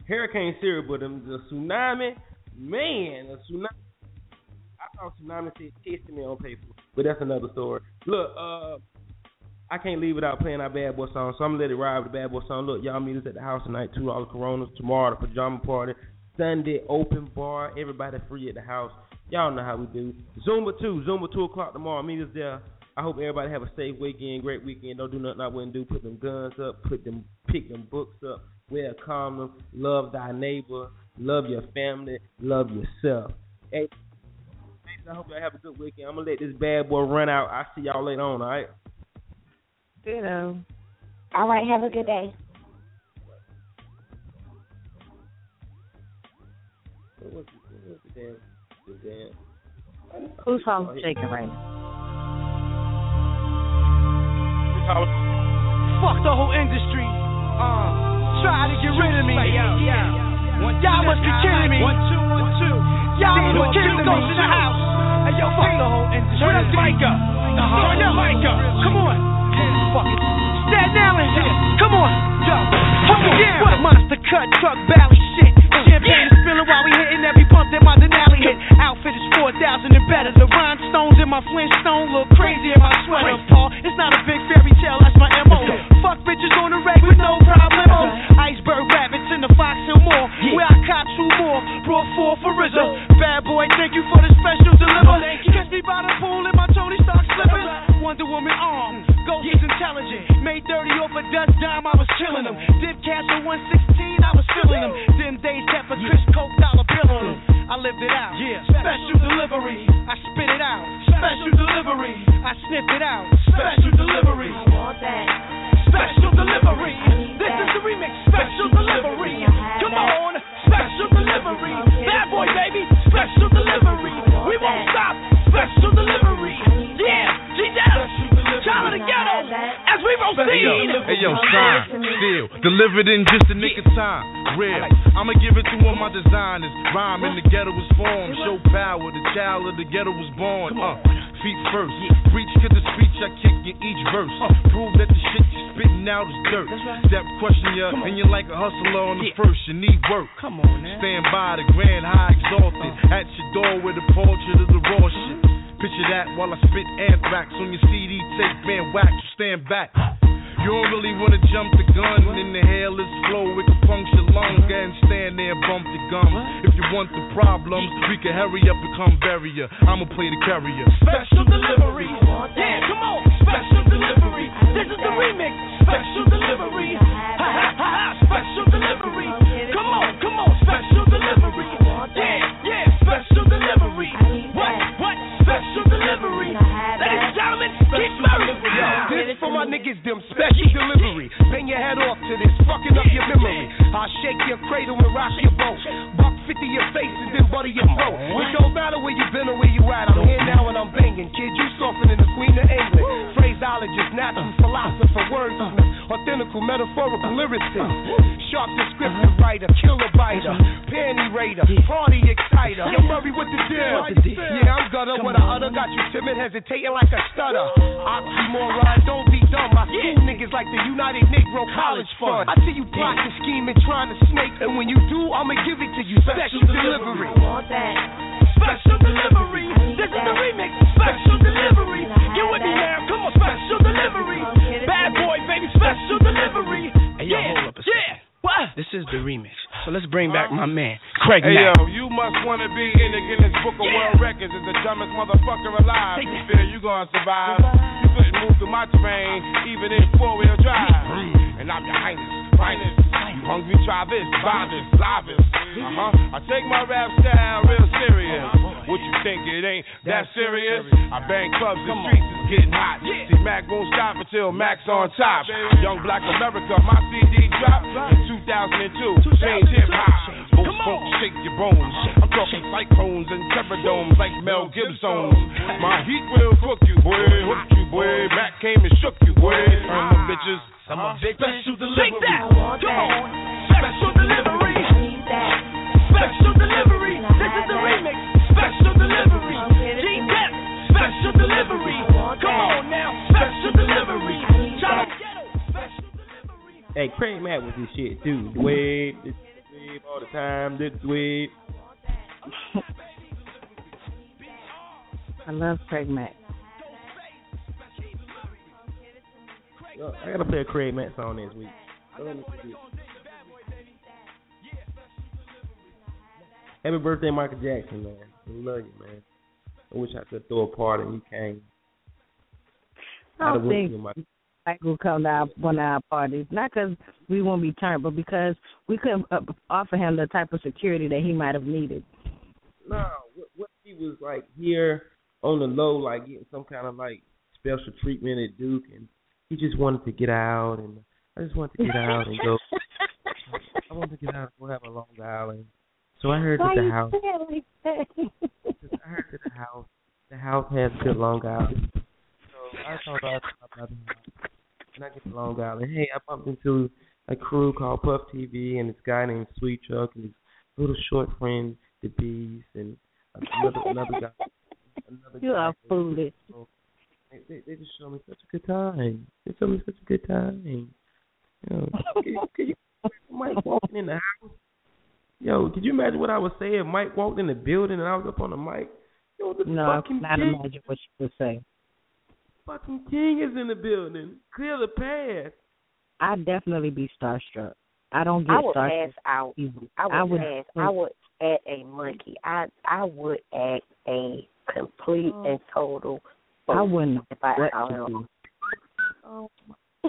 S6: Hurricane Syria, but the tsunami, man, the tsunami. Saw tsunami testing me on paper, but that's another story. Look, uh, I can't leave without playing our bad boy song, so I'm gonna let it ride with the bad boy song. Look, y'all meet us at the house tonight, two dollar Coronas tomorrow, the pajama party, Sunday open bar, everybody free at the house. Y'all know how we do. Zumba two, Zumba two o'clock tomorrow. Meet us there. I hope everybody have a safe weekend, great weekend. Don't do nothing I wouldn't do. Put them guns up, put them, pick them books up, wear a condom, love thy neighbor, love your family, love yourself. Hey. I hope y'all have a good weekend. I'm gonna let this bad boy run out. I'll see y'all later on. All right.
S18: Ditto.
S24: All right, have a good day.
S6: What was the, what was the damn, the damn?
S18: Who's home shaking right now?
S14: Fuck the whole industry. Uh, try to get rid of me. Y'all
S29: bones. I'm talking cyclones and terradomes like Mel Gibson. My heat will cook you, boy. Hook you, boy. Mac came and shook you, boy. Turn them bitches. I'm a big special delivery.
S8: Take that. Come on. Special delivery. Special delivery. This is the remix. Special delivery. G-Dep. Special delivery. Come on now. Special delivery.
S6: Hey, Craig Mack with this shit too. The This wave.
S18: I love Craig Mack.
S6: I gotta play a Craig Mack song next week. Don't let me forget. Happy birthday, Michael Jackson, man. I love you, man. I wish I could throw a party and you came.
S18: I don't think Mike will come to our, one of our parties. Not because we won't be turned, but because we couldn't uh, offer him the type of security that he might have needed.
S6: No, what, what he was like here on the low, like getting some kind of like special treatment at Duke, and he just wanted to get out, and I just wanted to get out and go. I wanted to get out and go have a Long Island. So I heard
S18: Why
S6: that the house.
S18: like that?
S6: I heard that the house, the house has good Long Island. I thought I'd stop by the house and I get to Long Island. Hey, I bumped into a crew called Puff TV and this guy named Sweet Chuck and his little short friend, the Bees, and another another guy. Another
S18: You
S6: guy.
S18: are foolish.
S6: They, they, they just showed me such a good time. They showed me such a good time. You know, could, you- could you Mike walking in the house? Yo, could you imagine what I would say if Mike walked in the building and I was up on the mic? Yo, the
S18: No, I cannot
S6: king,
S18: imagine what you would say.
S6: Fucking king is in the building. Clear the path.
S18: I'd definitely be starstruck. I don't get
S24: I would
S18: starstruck.
S24: pass out.
S18: easily.
S24: I would, I
S18: would
S24: pass. I would act a monkey. I I would act a complete oh. and total.
S18: I wouldn't
S24: if I
S18: what
S24: saw
S18: to
S24: him.
S18: do.
S6: Oh,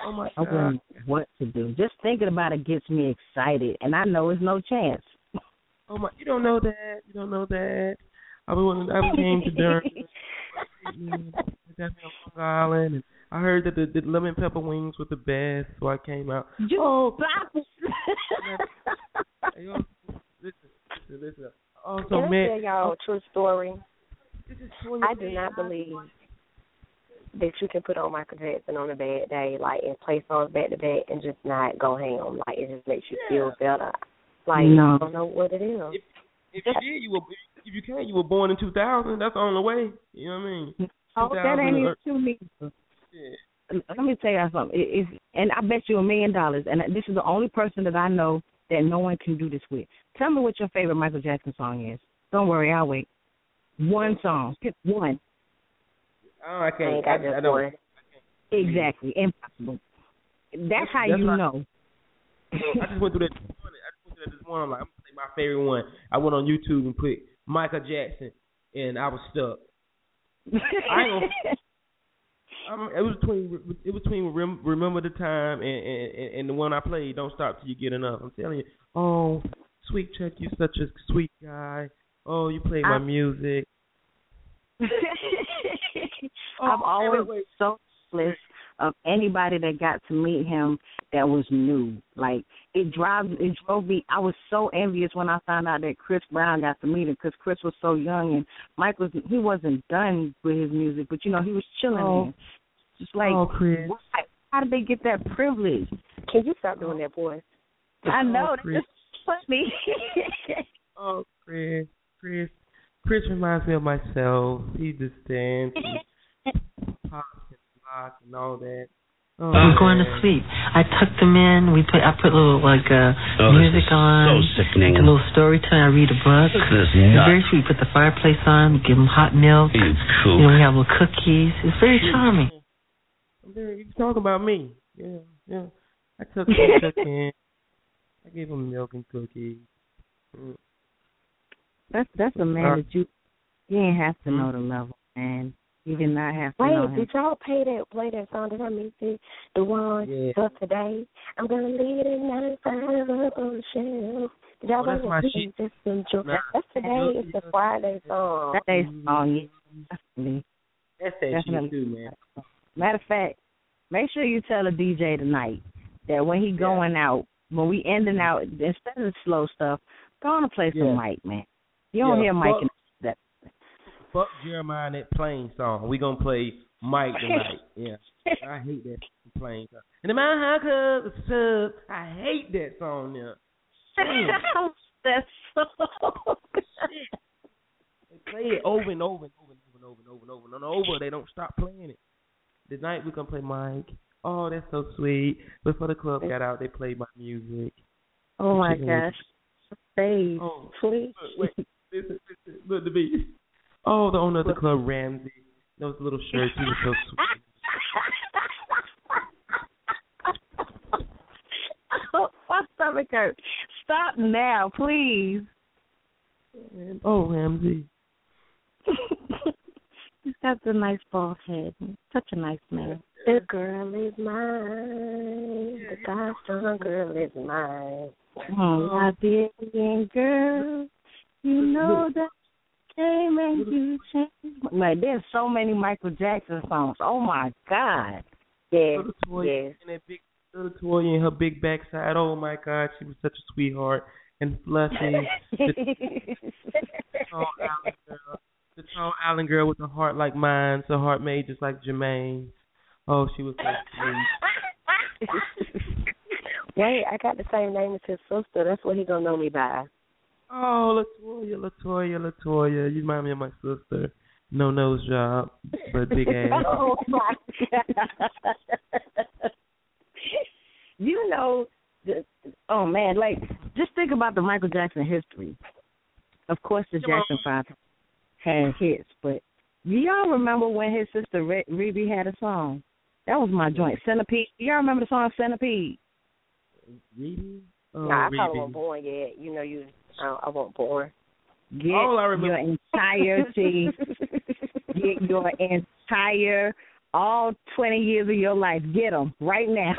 S6: oh my
S18: I
S6: god.
S18: wouldn't know what to do. Just thinking about it gets me excited, and I know it's no chance.
S6: Oh my, you don't know that. You don't know that. I was I've came to Durham. I on Long Island, and I heard that the, the lemon pepper wings were the best, so I came out.
S18: You
S6: oh,
S18: stop.
S6: Hey, yo, listen, listen, listen. Also,
S24: Can I
S6: man,
S24: tell y'all a oh. true story?
S6: this is
S24: I do not believe that you can put on Michael Jackson on a bad day, like and play songs back to back and just not go ham. Like it just makes you feel better. Like
S18: No.
S24: I don't know what it is.
S6: If you did, you were if you can, you were born in 2000. That's the only way. You know what I mean?
S18: Oh, that
S6: 2000
S18: ain't even
S6: or-
S18: too neat.
S6: Yeah.
S18: Let me tell you something. It, it's, and I bet you a million dollars. And this is the only person that I know that no one can do this with. Tell me what your favorite Michael Jackson song is. Don't worry, I'll wait. One song. Pick one.
S6: Oh, I
S24: I
S6: can't.
S24: ain't got
S6: I, I don't.
S24: one.
S18: Exactly. Impossible. That's how
S6: That's
S18: you
S6: right.
S18: know.
S6: I just went through that. I just went through that this morning. I'm like, I'm gonna take my favorite one. I went on YouTube and put Michael Jackson, and I was stuck. I ain't gonna- Um, it was between it was between Rem, Remember the Time and, and and the one I played, Don't Stop Till You Get Enough. I'm telling you, oh, sweet Chuck, you such a sweet guy. Oh, you play my
S18: I-
S6: music.
S18: I'm
S6: Oh,
S18: always
S6: wait, wait.
S18: so jealous of anybody that got to meet him that was new. Like it drives, it drove me. I was so envious when I found out that Chris Brown got to meet him because Chris was so young and Mike was he wasn't done with his music, but you know he was chilling.
S6: Oh.
S18: in. Just like
S6: Oh, Chris.
S18: why? How did they get that privilege?
S24: Can you stop doing that, boy?
S18: I oh, know
S6: Oh,
S18: that's
S6: Chris.
S18: funny.
S6: Oh, Chris, Chris, Chris reminds me of myself. He just stands and pops and blocks and all that. Oh,
S31: We're going to sleep. I tucked them in. We put I put little like uh
S32: Oh, this
S31: music
S32: is
S31: on.
S32: so sickening.
S31: A little story time. I read a book.
S32: Look at this
S31: It's very sweet. Put the fireplace on. We give them hot milk.
S32: You
S31: You know, we have little cookies. It's very charming.
S6: I'm very, you talking about me? Yeah, yeah. I took I took in. I gave him milk and cookies. Mm.
S18: that's that's a man
S6: Uh,
S18: that you you ain't have to know the level, man. You did not have to know
S24: Wait,
S18: him.
S24: did y'all pay that play that song? Did I miss it? The one
S6: Yeah.
S24: of today. I'm gonna leave it at nine five up on the shelf. Did y'all
S6: Oh, that's
S24: want
S6: my
S24: to
S6: shit.
S24: just enjoy.
S6: Nah.
S24: That's today. It's the Friday song.
S18: That day song, yeah. Definitely.
S6: That's that
S18: Definitely.
S6: shit too, man.
S18: Matter of fact, make sure you tell the DJ tonight that when he going out, when we ending out, instead of the slow stuff, go on and play some
S6: Yeah.
S18: Mike, man. You don't
S6: Yeah,
S18: hear Mike
S6: fuck-
S18: in that.
S6: Fuck Jeremiah and that plane song. We gonna play Mike tonight. yeah. I hate that plane song. And the Mount High Club, it's sub. I hate that song now. Damn.
S18: That's so.
S6: They play it over and over and over and over and over and over and over and over. They don't stop playing it. Tonight we're gonna play Mike. Oh, that's so sweet. Before the club got out, they played my music.
S24: Oh my gosh. Please,
S6: Oh,
S24: please.
S6: Wait, listen, listen, look to me. Oh, the owner of the club, Ramsey. Those little shirts, he was so sweet.
S18: My stomach hurts. Stop now, please.
S6: Oh, Ramsey.
S18: He's got the nice bald head. Such a nice man.
S24: The girl is mine. The gosh darn girl is mine.
S18: Oh, my Liberian girl, you know that came and you changed. Like, there's so many Michael Jackson songs. Oh my God.
S24: Yes,
S6: Little
S24: yes.
S6: and that big little Toya and her big backside. Oh my God, she was such a sweetheart and fluffy. the tall Allen girl, the tall Allen girl with a heart like mine, so heart made just like Jermaine's. Oh, she was so sweet.
S24: Wait, I got the same name as his sister. That's what he gonna know me by.
S6: Oh, Latoya, Latoya, Latoya. You remind me of my sister. No nose job, but big ass.
S18: oh my God. you know, the, oh man, like just think about the Michael Jackson history. Of course, the Jackson Five had hits, but do y'all remember when his sister Re- Rebbie had a song? That was my joint, Centipede. Do y'all remember the song Centipede?
S6: Rebbie? Oh,
S24: nah, I probably
S6: Rebbie.
S24: wasn't born yet. You know, you. I, I wasn't born.
S18: Get
S6: All I remember-
S18: your entirety, get your entire, all 20 years of your life. Get them right now.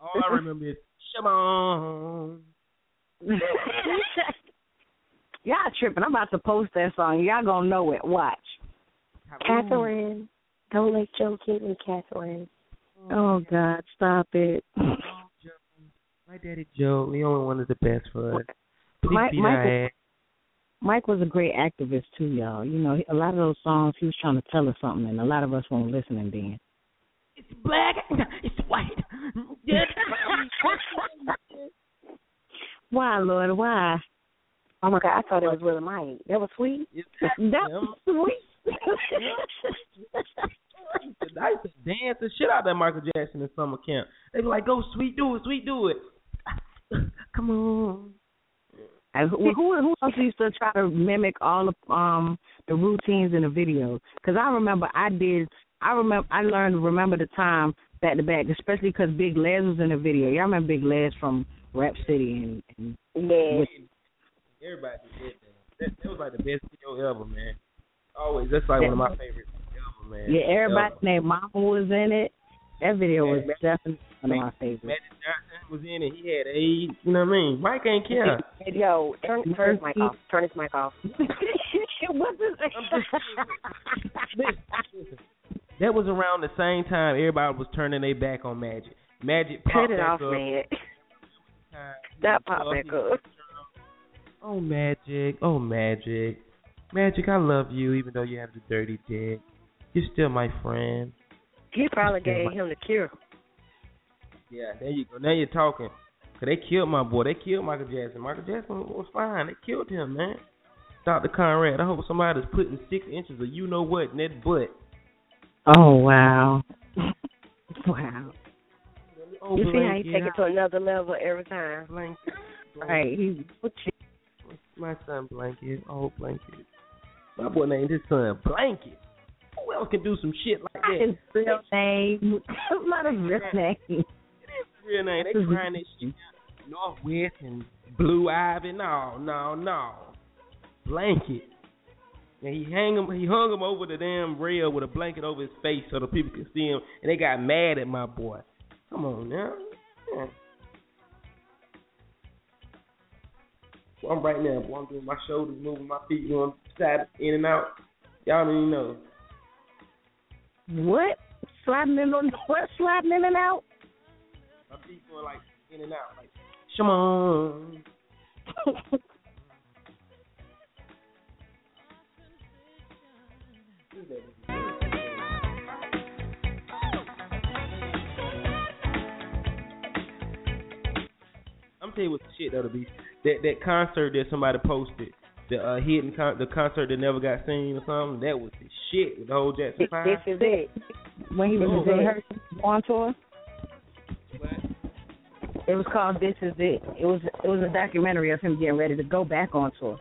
S6: All I remember is Shimon.
S18: Y'all tripping. I'm about to post that song. Y'all gonna know it. Watch.
S24: Catherine, don't let Joe kid me, Catherine.
S18: Oh, oh God, stop it.
S6: My daddy Joe, he only wanted the best for us. Please
S18: Mike-
S6: beat
S18: Michael-
S6: our ass.
S18: Mike was a great activist too, y'all. You know, a lot of those songs he was trying to tell us something, and a lot of us weren't listening then.
S6: It's black. It's white. Yes.
S18: Why, Lord? Why?
S24: Oh my God, I thought it was Willie Mike. That was sweet.
S18: That was sweet.
S6: I used to dance the shit out of that Michael Jackson in summer camp. They'd be like, "Go, sweet, do it, sweet, do it." Come on.
S18: And who, who who else used to try to mimic all of um the routines in the videos? Because I remember I did. I remember I learned to remember the time back to back, especially because Big Lez was in the video. Y'all remember Big Lez from Rap City and, and
S24: Yeah.
S18: with,
S6: Everybody did that. that. That was like the best video ever, man. Always, that's like one of my favorites ever, man.
S18: yeah, everybody
S6: Ever.
S18: named Mama was in it. That video was
S6: Yeah,
S18: definitely one of my favorites.
S6: Magic Johnson was in it. He had AIDS. You know what I mean? Mike ain't care.
S24: Yo, turn turn his mic off. Turn his mic off.
S18: what is
S6: Listen, that was around the same time everybody was turning their back on Magic. Magic popped
S24: Cut it
S6: back
S24: off,
S6: up.
S24: man. Stop pop back up.
S6: Oh Magic, oh Magic, Magic, I love you even though you have the dirty dick. You're still my friend.
S24: He probably gave him the cure.
S6: Yeah, there you go. Now you're talking. Cause they killed my boy. They killed Michael Jackson. Michael Jackson was fine. They killed him, man. Dr. Conrad, I hope somebody's putting six inches of you know what in that butt.
S18: Oh wow, wow.
S6: Oh,
S24: you see how he
S6: blanket,
S24: take it to another level every time.
S6: Blanket.
S18: Right, he's
S6: My son Blanket. Oh, Blanket. My boy named his son Blanket. Who else can do some shit like that?
S18: his real name. That's not his real name.
S6: It is real name. They trying this shit. North West and Blue Ivy. No, no, no. Blanket. And he hang him. He hung him over the damn rail with a blanket over his face so the people could see him. And they got mad at my boy. Come on now. Yeah. I'm right now. Boy, I'm doing my shoulders, moving my feet, going side in and out. Y'all don't even know.
S18: What? Sliding in on what? Sliding in and out?
S6: My feet going like in and out, like come on. I'm telling you what the shit that'll be. That that concert that somebody posted, the uh, hidden con- the concert that never got seen or something. That was the shit with the whole Jackson Five.
S18: This is it. When he was
S6: Oh,
S18: in
S6: right.
S18: her on tour. It was called This Is It. It was it was a documentary of him getting ready to go back on tour.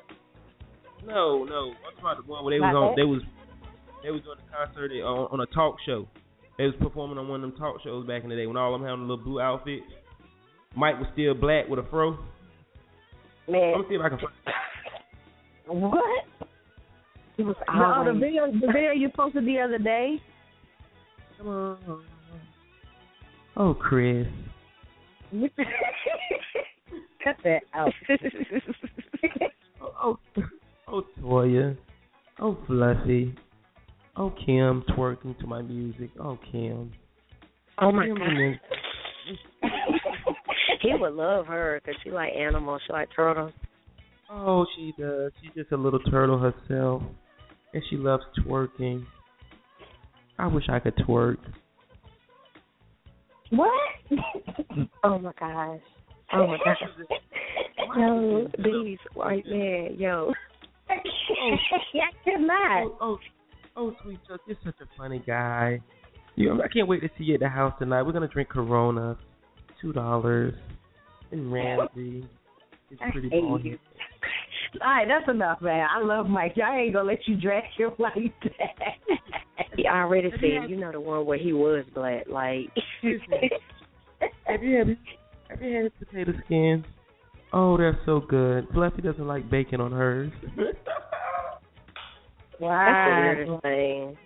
S6: No, no. I'm talking about the one where they
S18: Not
S6: was on.
S18: that?
S6: They was they was doing the concert on, on a talk show. They was performing on one of them talk shows back in the day when all of them had on the little blue outfits. Mike was still black with a fro.
S24: Man.
S6: I'm see if I can find.
S18: What?
S24: He was
S18: No, the
S24: uh,
S18: video the video you posted the other day.
S6: Come on. Oh, Chris.
S18: Cut that out.
S6: Oh, oh, oh, Toya. Oh, Fluffy. Oh, Kim twerking to my music. Oh, Kim.
S24: Oh my
S6: Kim
S24: god. he would love her because she like animals. She like turtles.
S6: Oh, she does. She's just a little turtle herself, and she loves twerking. I wish I could twerk.
S18: What?
S24: Oh my gosh. Oh my gosh. Yo, these white man, yo.
S18: I cannot.
S6: Oh, oh, oh, sweet Chuck, you're such a funny guy. You, I can't wait to see you at the house tonight. We're gonna drink Corona, two dollars, and Ramsey. It's
S18: I
S6: pretty
S18: hate you. All right, that's enough, man. I love Mike. Y'all ain't gonna let you drag him like that.
S24: He already said, you know the one where he was black, like
S6: Have you had Have you had potato skins? Oh, they're so good. Fluffy doesn't like bacon on hers.
S24: That's
S18: wow.
S24: weirdest thing.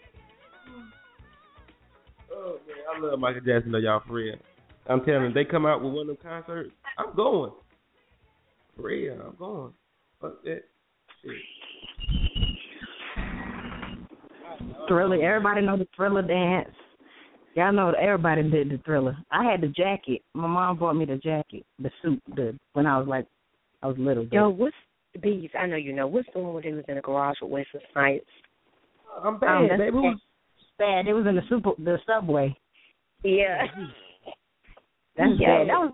S6: oh man, I love Michael Jackson though, y'all for real. I'm telling you, they come out with one of them concerts, I'm going. For real, I'm going. Fuck that shit.
S18: Thriller. Everybody know the Thriller dance. Y'all know that everybody did the Thriller. I had the jacket. My mom bought me the jacket, the suit, the when I was like, I was little.
S24: Yo, what's Bees? I know you know. What's the one where they was in the garage with Wesley Snipes?
S6: I'm bad,
S18: Um, that's
S6: baby. Who's
S18: bad. It was in the super, the subway.
S24: Yeah.
S18: That's
S24: Yeah.
S18: bad. That was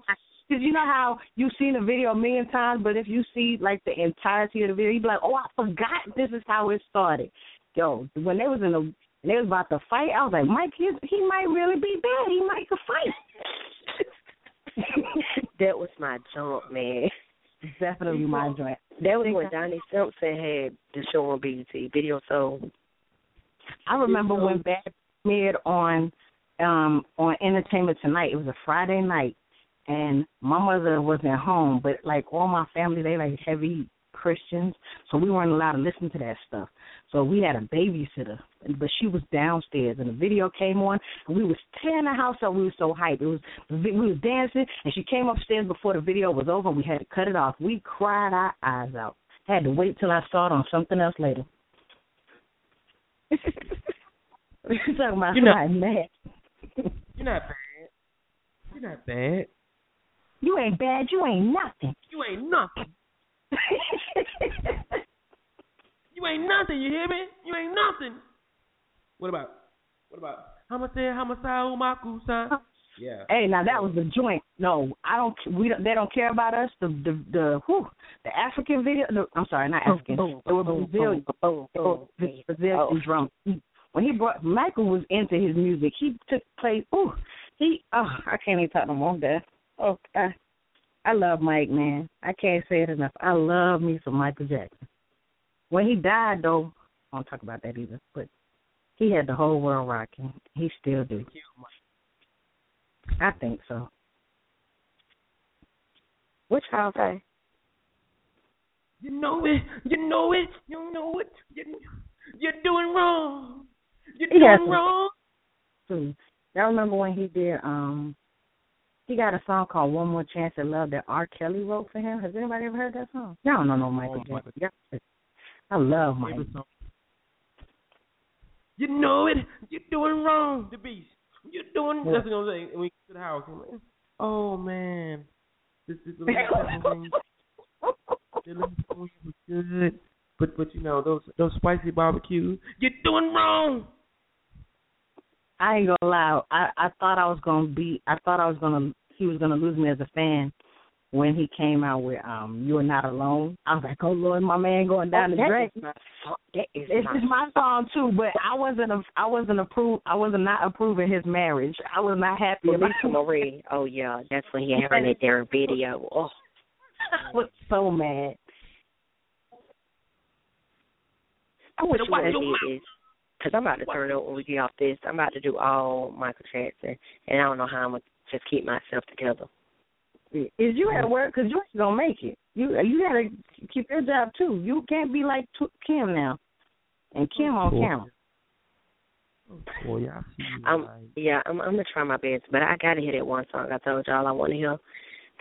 S18: because you know how you've seen the video a million times, but if you see like the entirety of the video, you'd be like, "Oh, I forgot this is how it started." Yo, when they was in the they was about to fight, I was like, "Mike, he, he might really be bad. He might could fight."
S24: that was my jump, man.
S18: Definitely my joint.
S24: That was when Donnie Simpson had the show on BET, Video Soul.
S18: I remember when Bad premiered on um on Entertainment Tonight. It was a Friday night, and my mother wasn't home, but like all my family, they like heavy Christians, so we weren't allowed to listen to that stuff. So we had a babysitter, but she was downstairs, and the video came on, and we was tearing the house up. We were so hyped. It was we was dancing, and she came upstairs before the video was over. We had to cut it off. We cried our eyes out. Had to wait till I saw it on something else later. You're talking about
S6: You're not-
S18: mad.
S6: You're not bad. You're not bad.
S18: You ain't bad. You ain't nothing.
S6: You ain't nothing. You ain't nothing. You hear me? You ain't nothing. What about? What about? Homicide, homicide, umakusa. Yeah.
S18: Hey, now that was the joint. No, I don't. We don't. They don't care about us. The the the whew, the African video. The, I'm sorry, not African.
S24: Boom,
S18: It was Brazilian.
S24: boom, boom, boom.
S18: Brazilian
S24: Oh.
S18: oh drum. When he brought Michael was into his music. He took place. Ooh, he. Oh, I can't even talk no more. That. Oh, I, I love Mike, man. I can't say it enough. I love me some Michael Jackson. When he died, though, I won't talk about that either. But he had the whole world rocking. He still do. I think so.
S24: Which y'all say?
S6: You know it. You know it. You know it. You, you're doing wrong. You're doing wrong.
S18: Y'all remember when he did um he got a song called "One More Chance at Love" that R. Kelly wrote for him. Has anybody ever heard that song? Y'all don't know Michael
S6: Oh,
S18: Jackson. Yeah. I love Michael.
S6: You know it. You're doing wrong. The beast. You're doing.
S18: Yeah.
S6: That's what I'm saying. When we get to the house, I'm like, oh man, this is the little pepper wings. The little pepper wings good, but but you know those those spicy barbecue. You're doing wrong.
S18: I ain't gonna lie. I I thought I was gonna be. I thought I was gonna. He was gonna lose me as a fan when he came out with um "You're Not Alone." I was like, "Oh Lord, my man going down
S24: Oh,
S18: the drain."
S24: song. That is
S18: This
S24: my
S18: is my song too, but I wasn't. A, I wasn't approve. I was not approving his marriage. I was not happy about.
S24: Melissa Marie. Oh yeah, that's when he had that there video. Oh,
S18: I was so mad.
S24: I wish you would have did this. Cause I'm about to turn it over you off this. I'm about to do all Michael Jackson, and I don't know how I'm gonna just keep myself together.
S18: Is you at work? Cause you ain't gonna make it. You you gotta keep your job too. You can't be like T- Kim now, and Kim on
S6: Cool.
S18: camera.
S6: Boy, yeah, I see you.
S24: I'm yeah, I'm I'm gonna try my best, but I gotta hear that one song I told y'all I want to hear.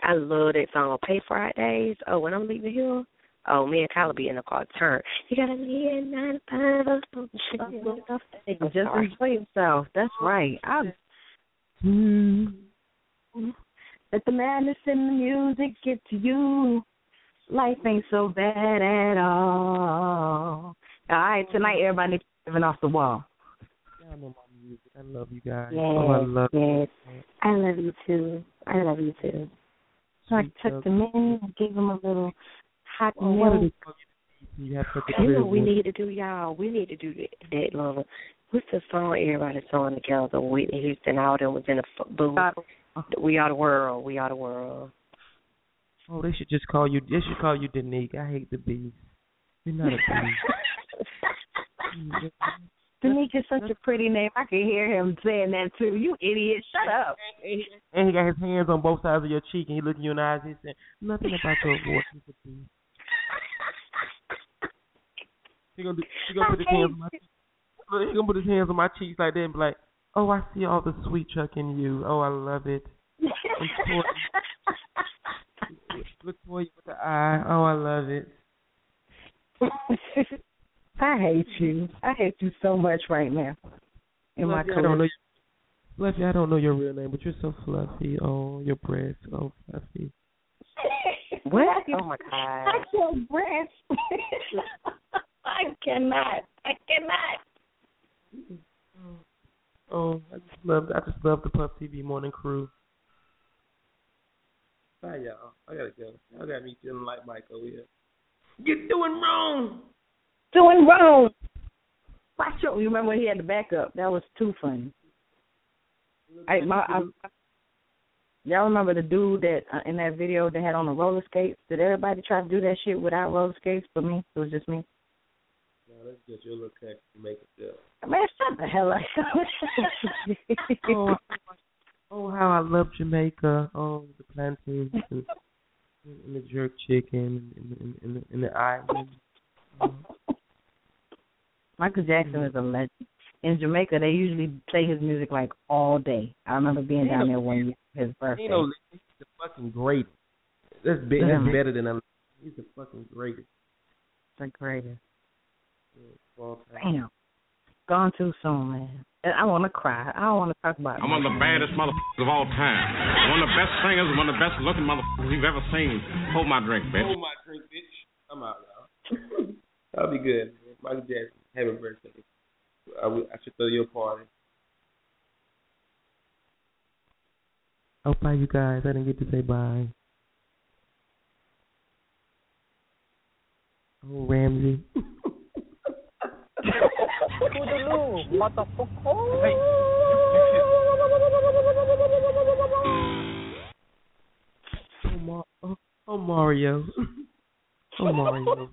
S24: I love that song on Pay Fridays. Oh, when I'm leaving here, oh, me and Kyla be in the car. Turn. You gotta be at nine to five. or
S18: Just enjoy yourself. That's right. I. Mm, let the madness in the music get to you. Life ain't so bad at all. All right, tonight everybody needs living off the wall.
S6: Y'all know my music. I love you guys.
S24: Yes,
S6: oh, I love
S24: yes. I love you too. I love you too.
S18: So I tucked them in and gave them a little hot
S6: what
S18: milk.
S6: You have a
S24: You know what we need to do, y'all? We need to do that, that love. What's the song everybody's song together? Whitney Houston, all them was in f- booth. We are the world. We are the world.
S6: Oh, they should just call you. They should call you Danique. I hate the beast. You're not a beast.
S18: Danique is such a pretty name. I can hear him saying that too. You idiot! Shut up.
S6: and he got his hands on both sides of your cheek, and he looking you in the eyes. He said, "Nothing about your voice is a beast." He gonna do, he gonna put his hands on my he gonna put his hands on my cheeks like that and be like, "Oh, I see all the sweet chuck in you. Oh, I love it." And Look for you with the eye. Oh, I love it.
S18: I hate you. I hate you so much right now. In my
S6: Fluffy, I don't know.
S18: career.
S6: Your, Fluffy, I don't know your real name, but you're so fluffy. Oh, your breasts. Oh, fluffy.
S24: What? Oh my god.
S18: I your breath. I cannot. I cannot.
S6: Oh, I just love. I just love the Puff TV morning crew. Bye, y'all. I gotta go. Y'all got me feeling like Mike over here. You're doing wrong.
S18: Doing wrong. Watch your. You remember when he had the backup? That was too funny. I, my, I, y'all remember the dude that uh, in that video that had on the roller skates? Did everybody try to do that shit without roller skates? But me, it was just me.
S6: No, that's just your little country makeup job.
S18: Man, shut the hell up.
S6: oh, oh, how I love Jamaica. Oh, the plantains and, and the jerk chicken and, and, and, the, and the island.
S18: Michael Jackson is a legend. In Jamaica, they usually play his music like all day. I remember being down there one year for his birthday.
S6: You know, he's the fucking great. That's big. That's better than a. He's the fucking greatest.
S18: the greatest.
S6: Of all time.
S18: Damn. Gone too soon, man. And I want to cry. I don't want to talk about it.
S32: I'm one of the baddest motherfuckers of all time. One of the best singers, and one of the best looking motherfuckers you've ever seen. Hold my drink, bitch.
S6: Hold my drink, bitch. I'm out, y'all. That'll be good. Man. Michael Jackson, happy birthday. I, will- I should throw you a party. Oh, bye, you guys. I didn't get to say bye. Oh, Ramsey.
S9: Toodaloo, motherfucker.
S6: Oh, Mar- oh, oh Mario. oh, Mario.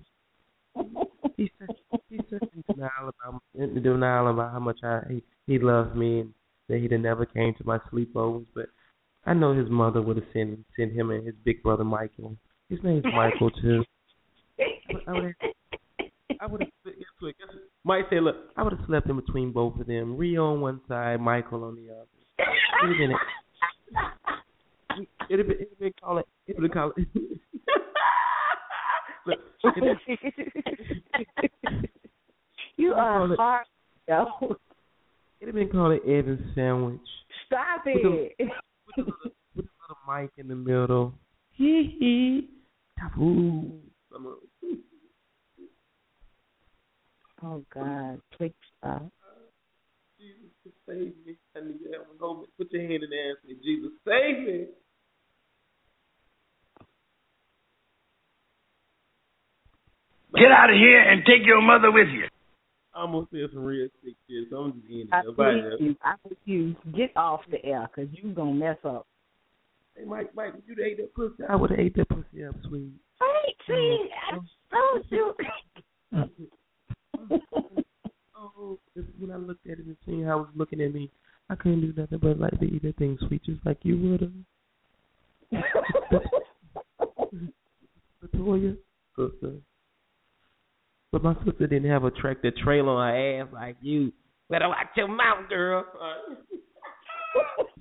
S6: he said he said in denial about in denial about how much I he, he loves me and that he done never came to my sleepovers, but I know his mother would have sent sent him and his big brother Michael. His name's Michael too. I would I would have guess what, guess what? Mike say, look, I would have slept in between both of them. Rio on one side, Michael on the other. Would have been It'd been it'd been called it'd been called. Look,
S18: you are
S6: it-
S18: hard. Yo.
S6: it'd have been called an Evans sandwich
S18: Stop
S6: With
S18: it.
S6: with a little mic in the middle. Hee hee. Taboo. Some of-
S18: oh God, please stop.
S6: Jesus, save me. I need you to have a moment. Put your hand in the air and say, Jesus, save me.
S19: Get out of here and take your mother with you.
S6: I almost said some real sick shit, so I'm just ending
S18: I
S6: it. up. Bye,
S18: please you. I please you. Get off the air, cause you gonna mess up.
S6: Hey, Mike, Mike, if you'd ate that pussy, I would have ate that pussy up, sweet.
S18: Wait, see, I mm-hmm. told you.
S6: oh, when I looked at it and seen how it was looking at me, I couldn't do nothing but like to eat that thing sweet, just like you would have. Latoya, sister. But my sister didn't have a tractor trailer on her ass like you. Better watch your mouth, girl.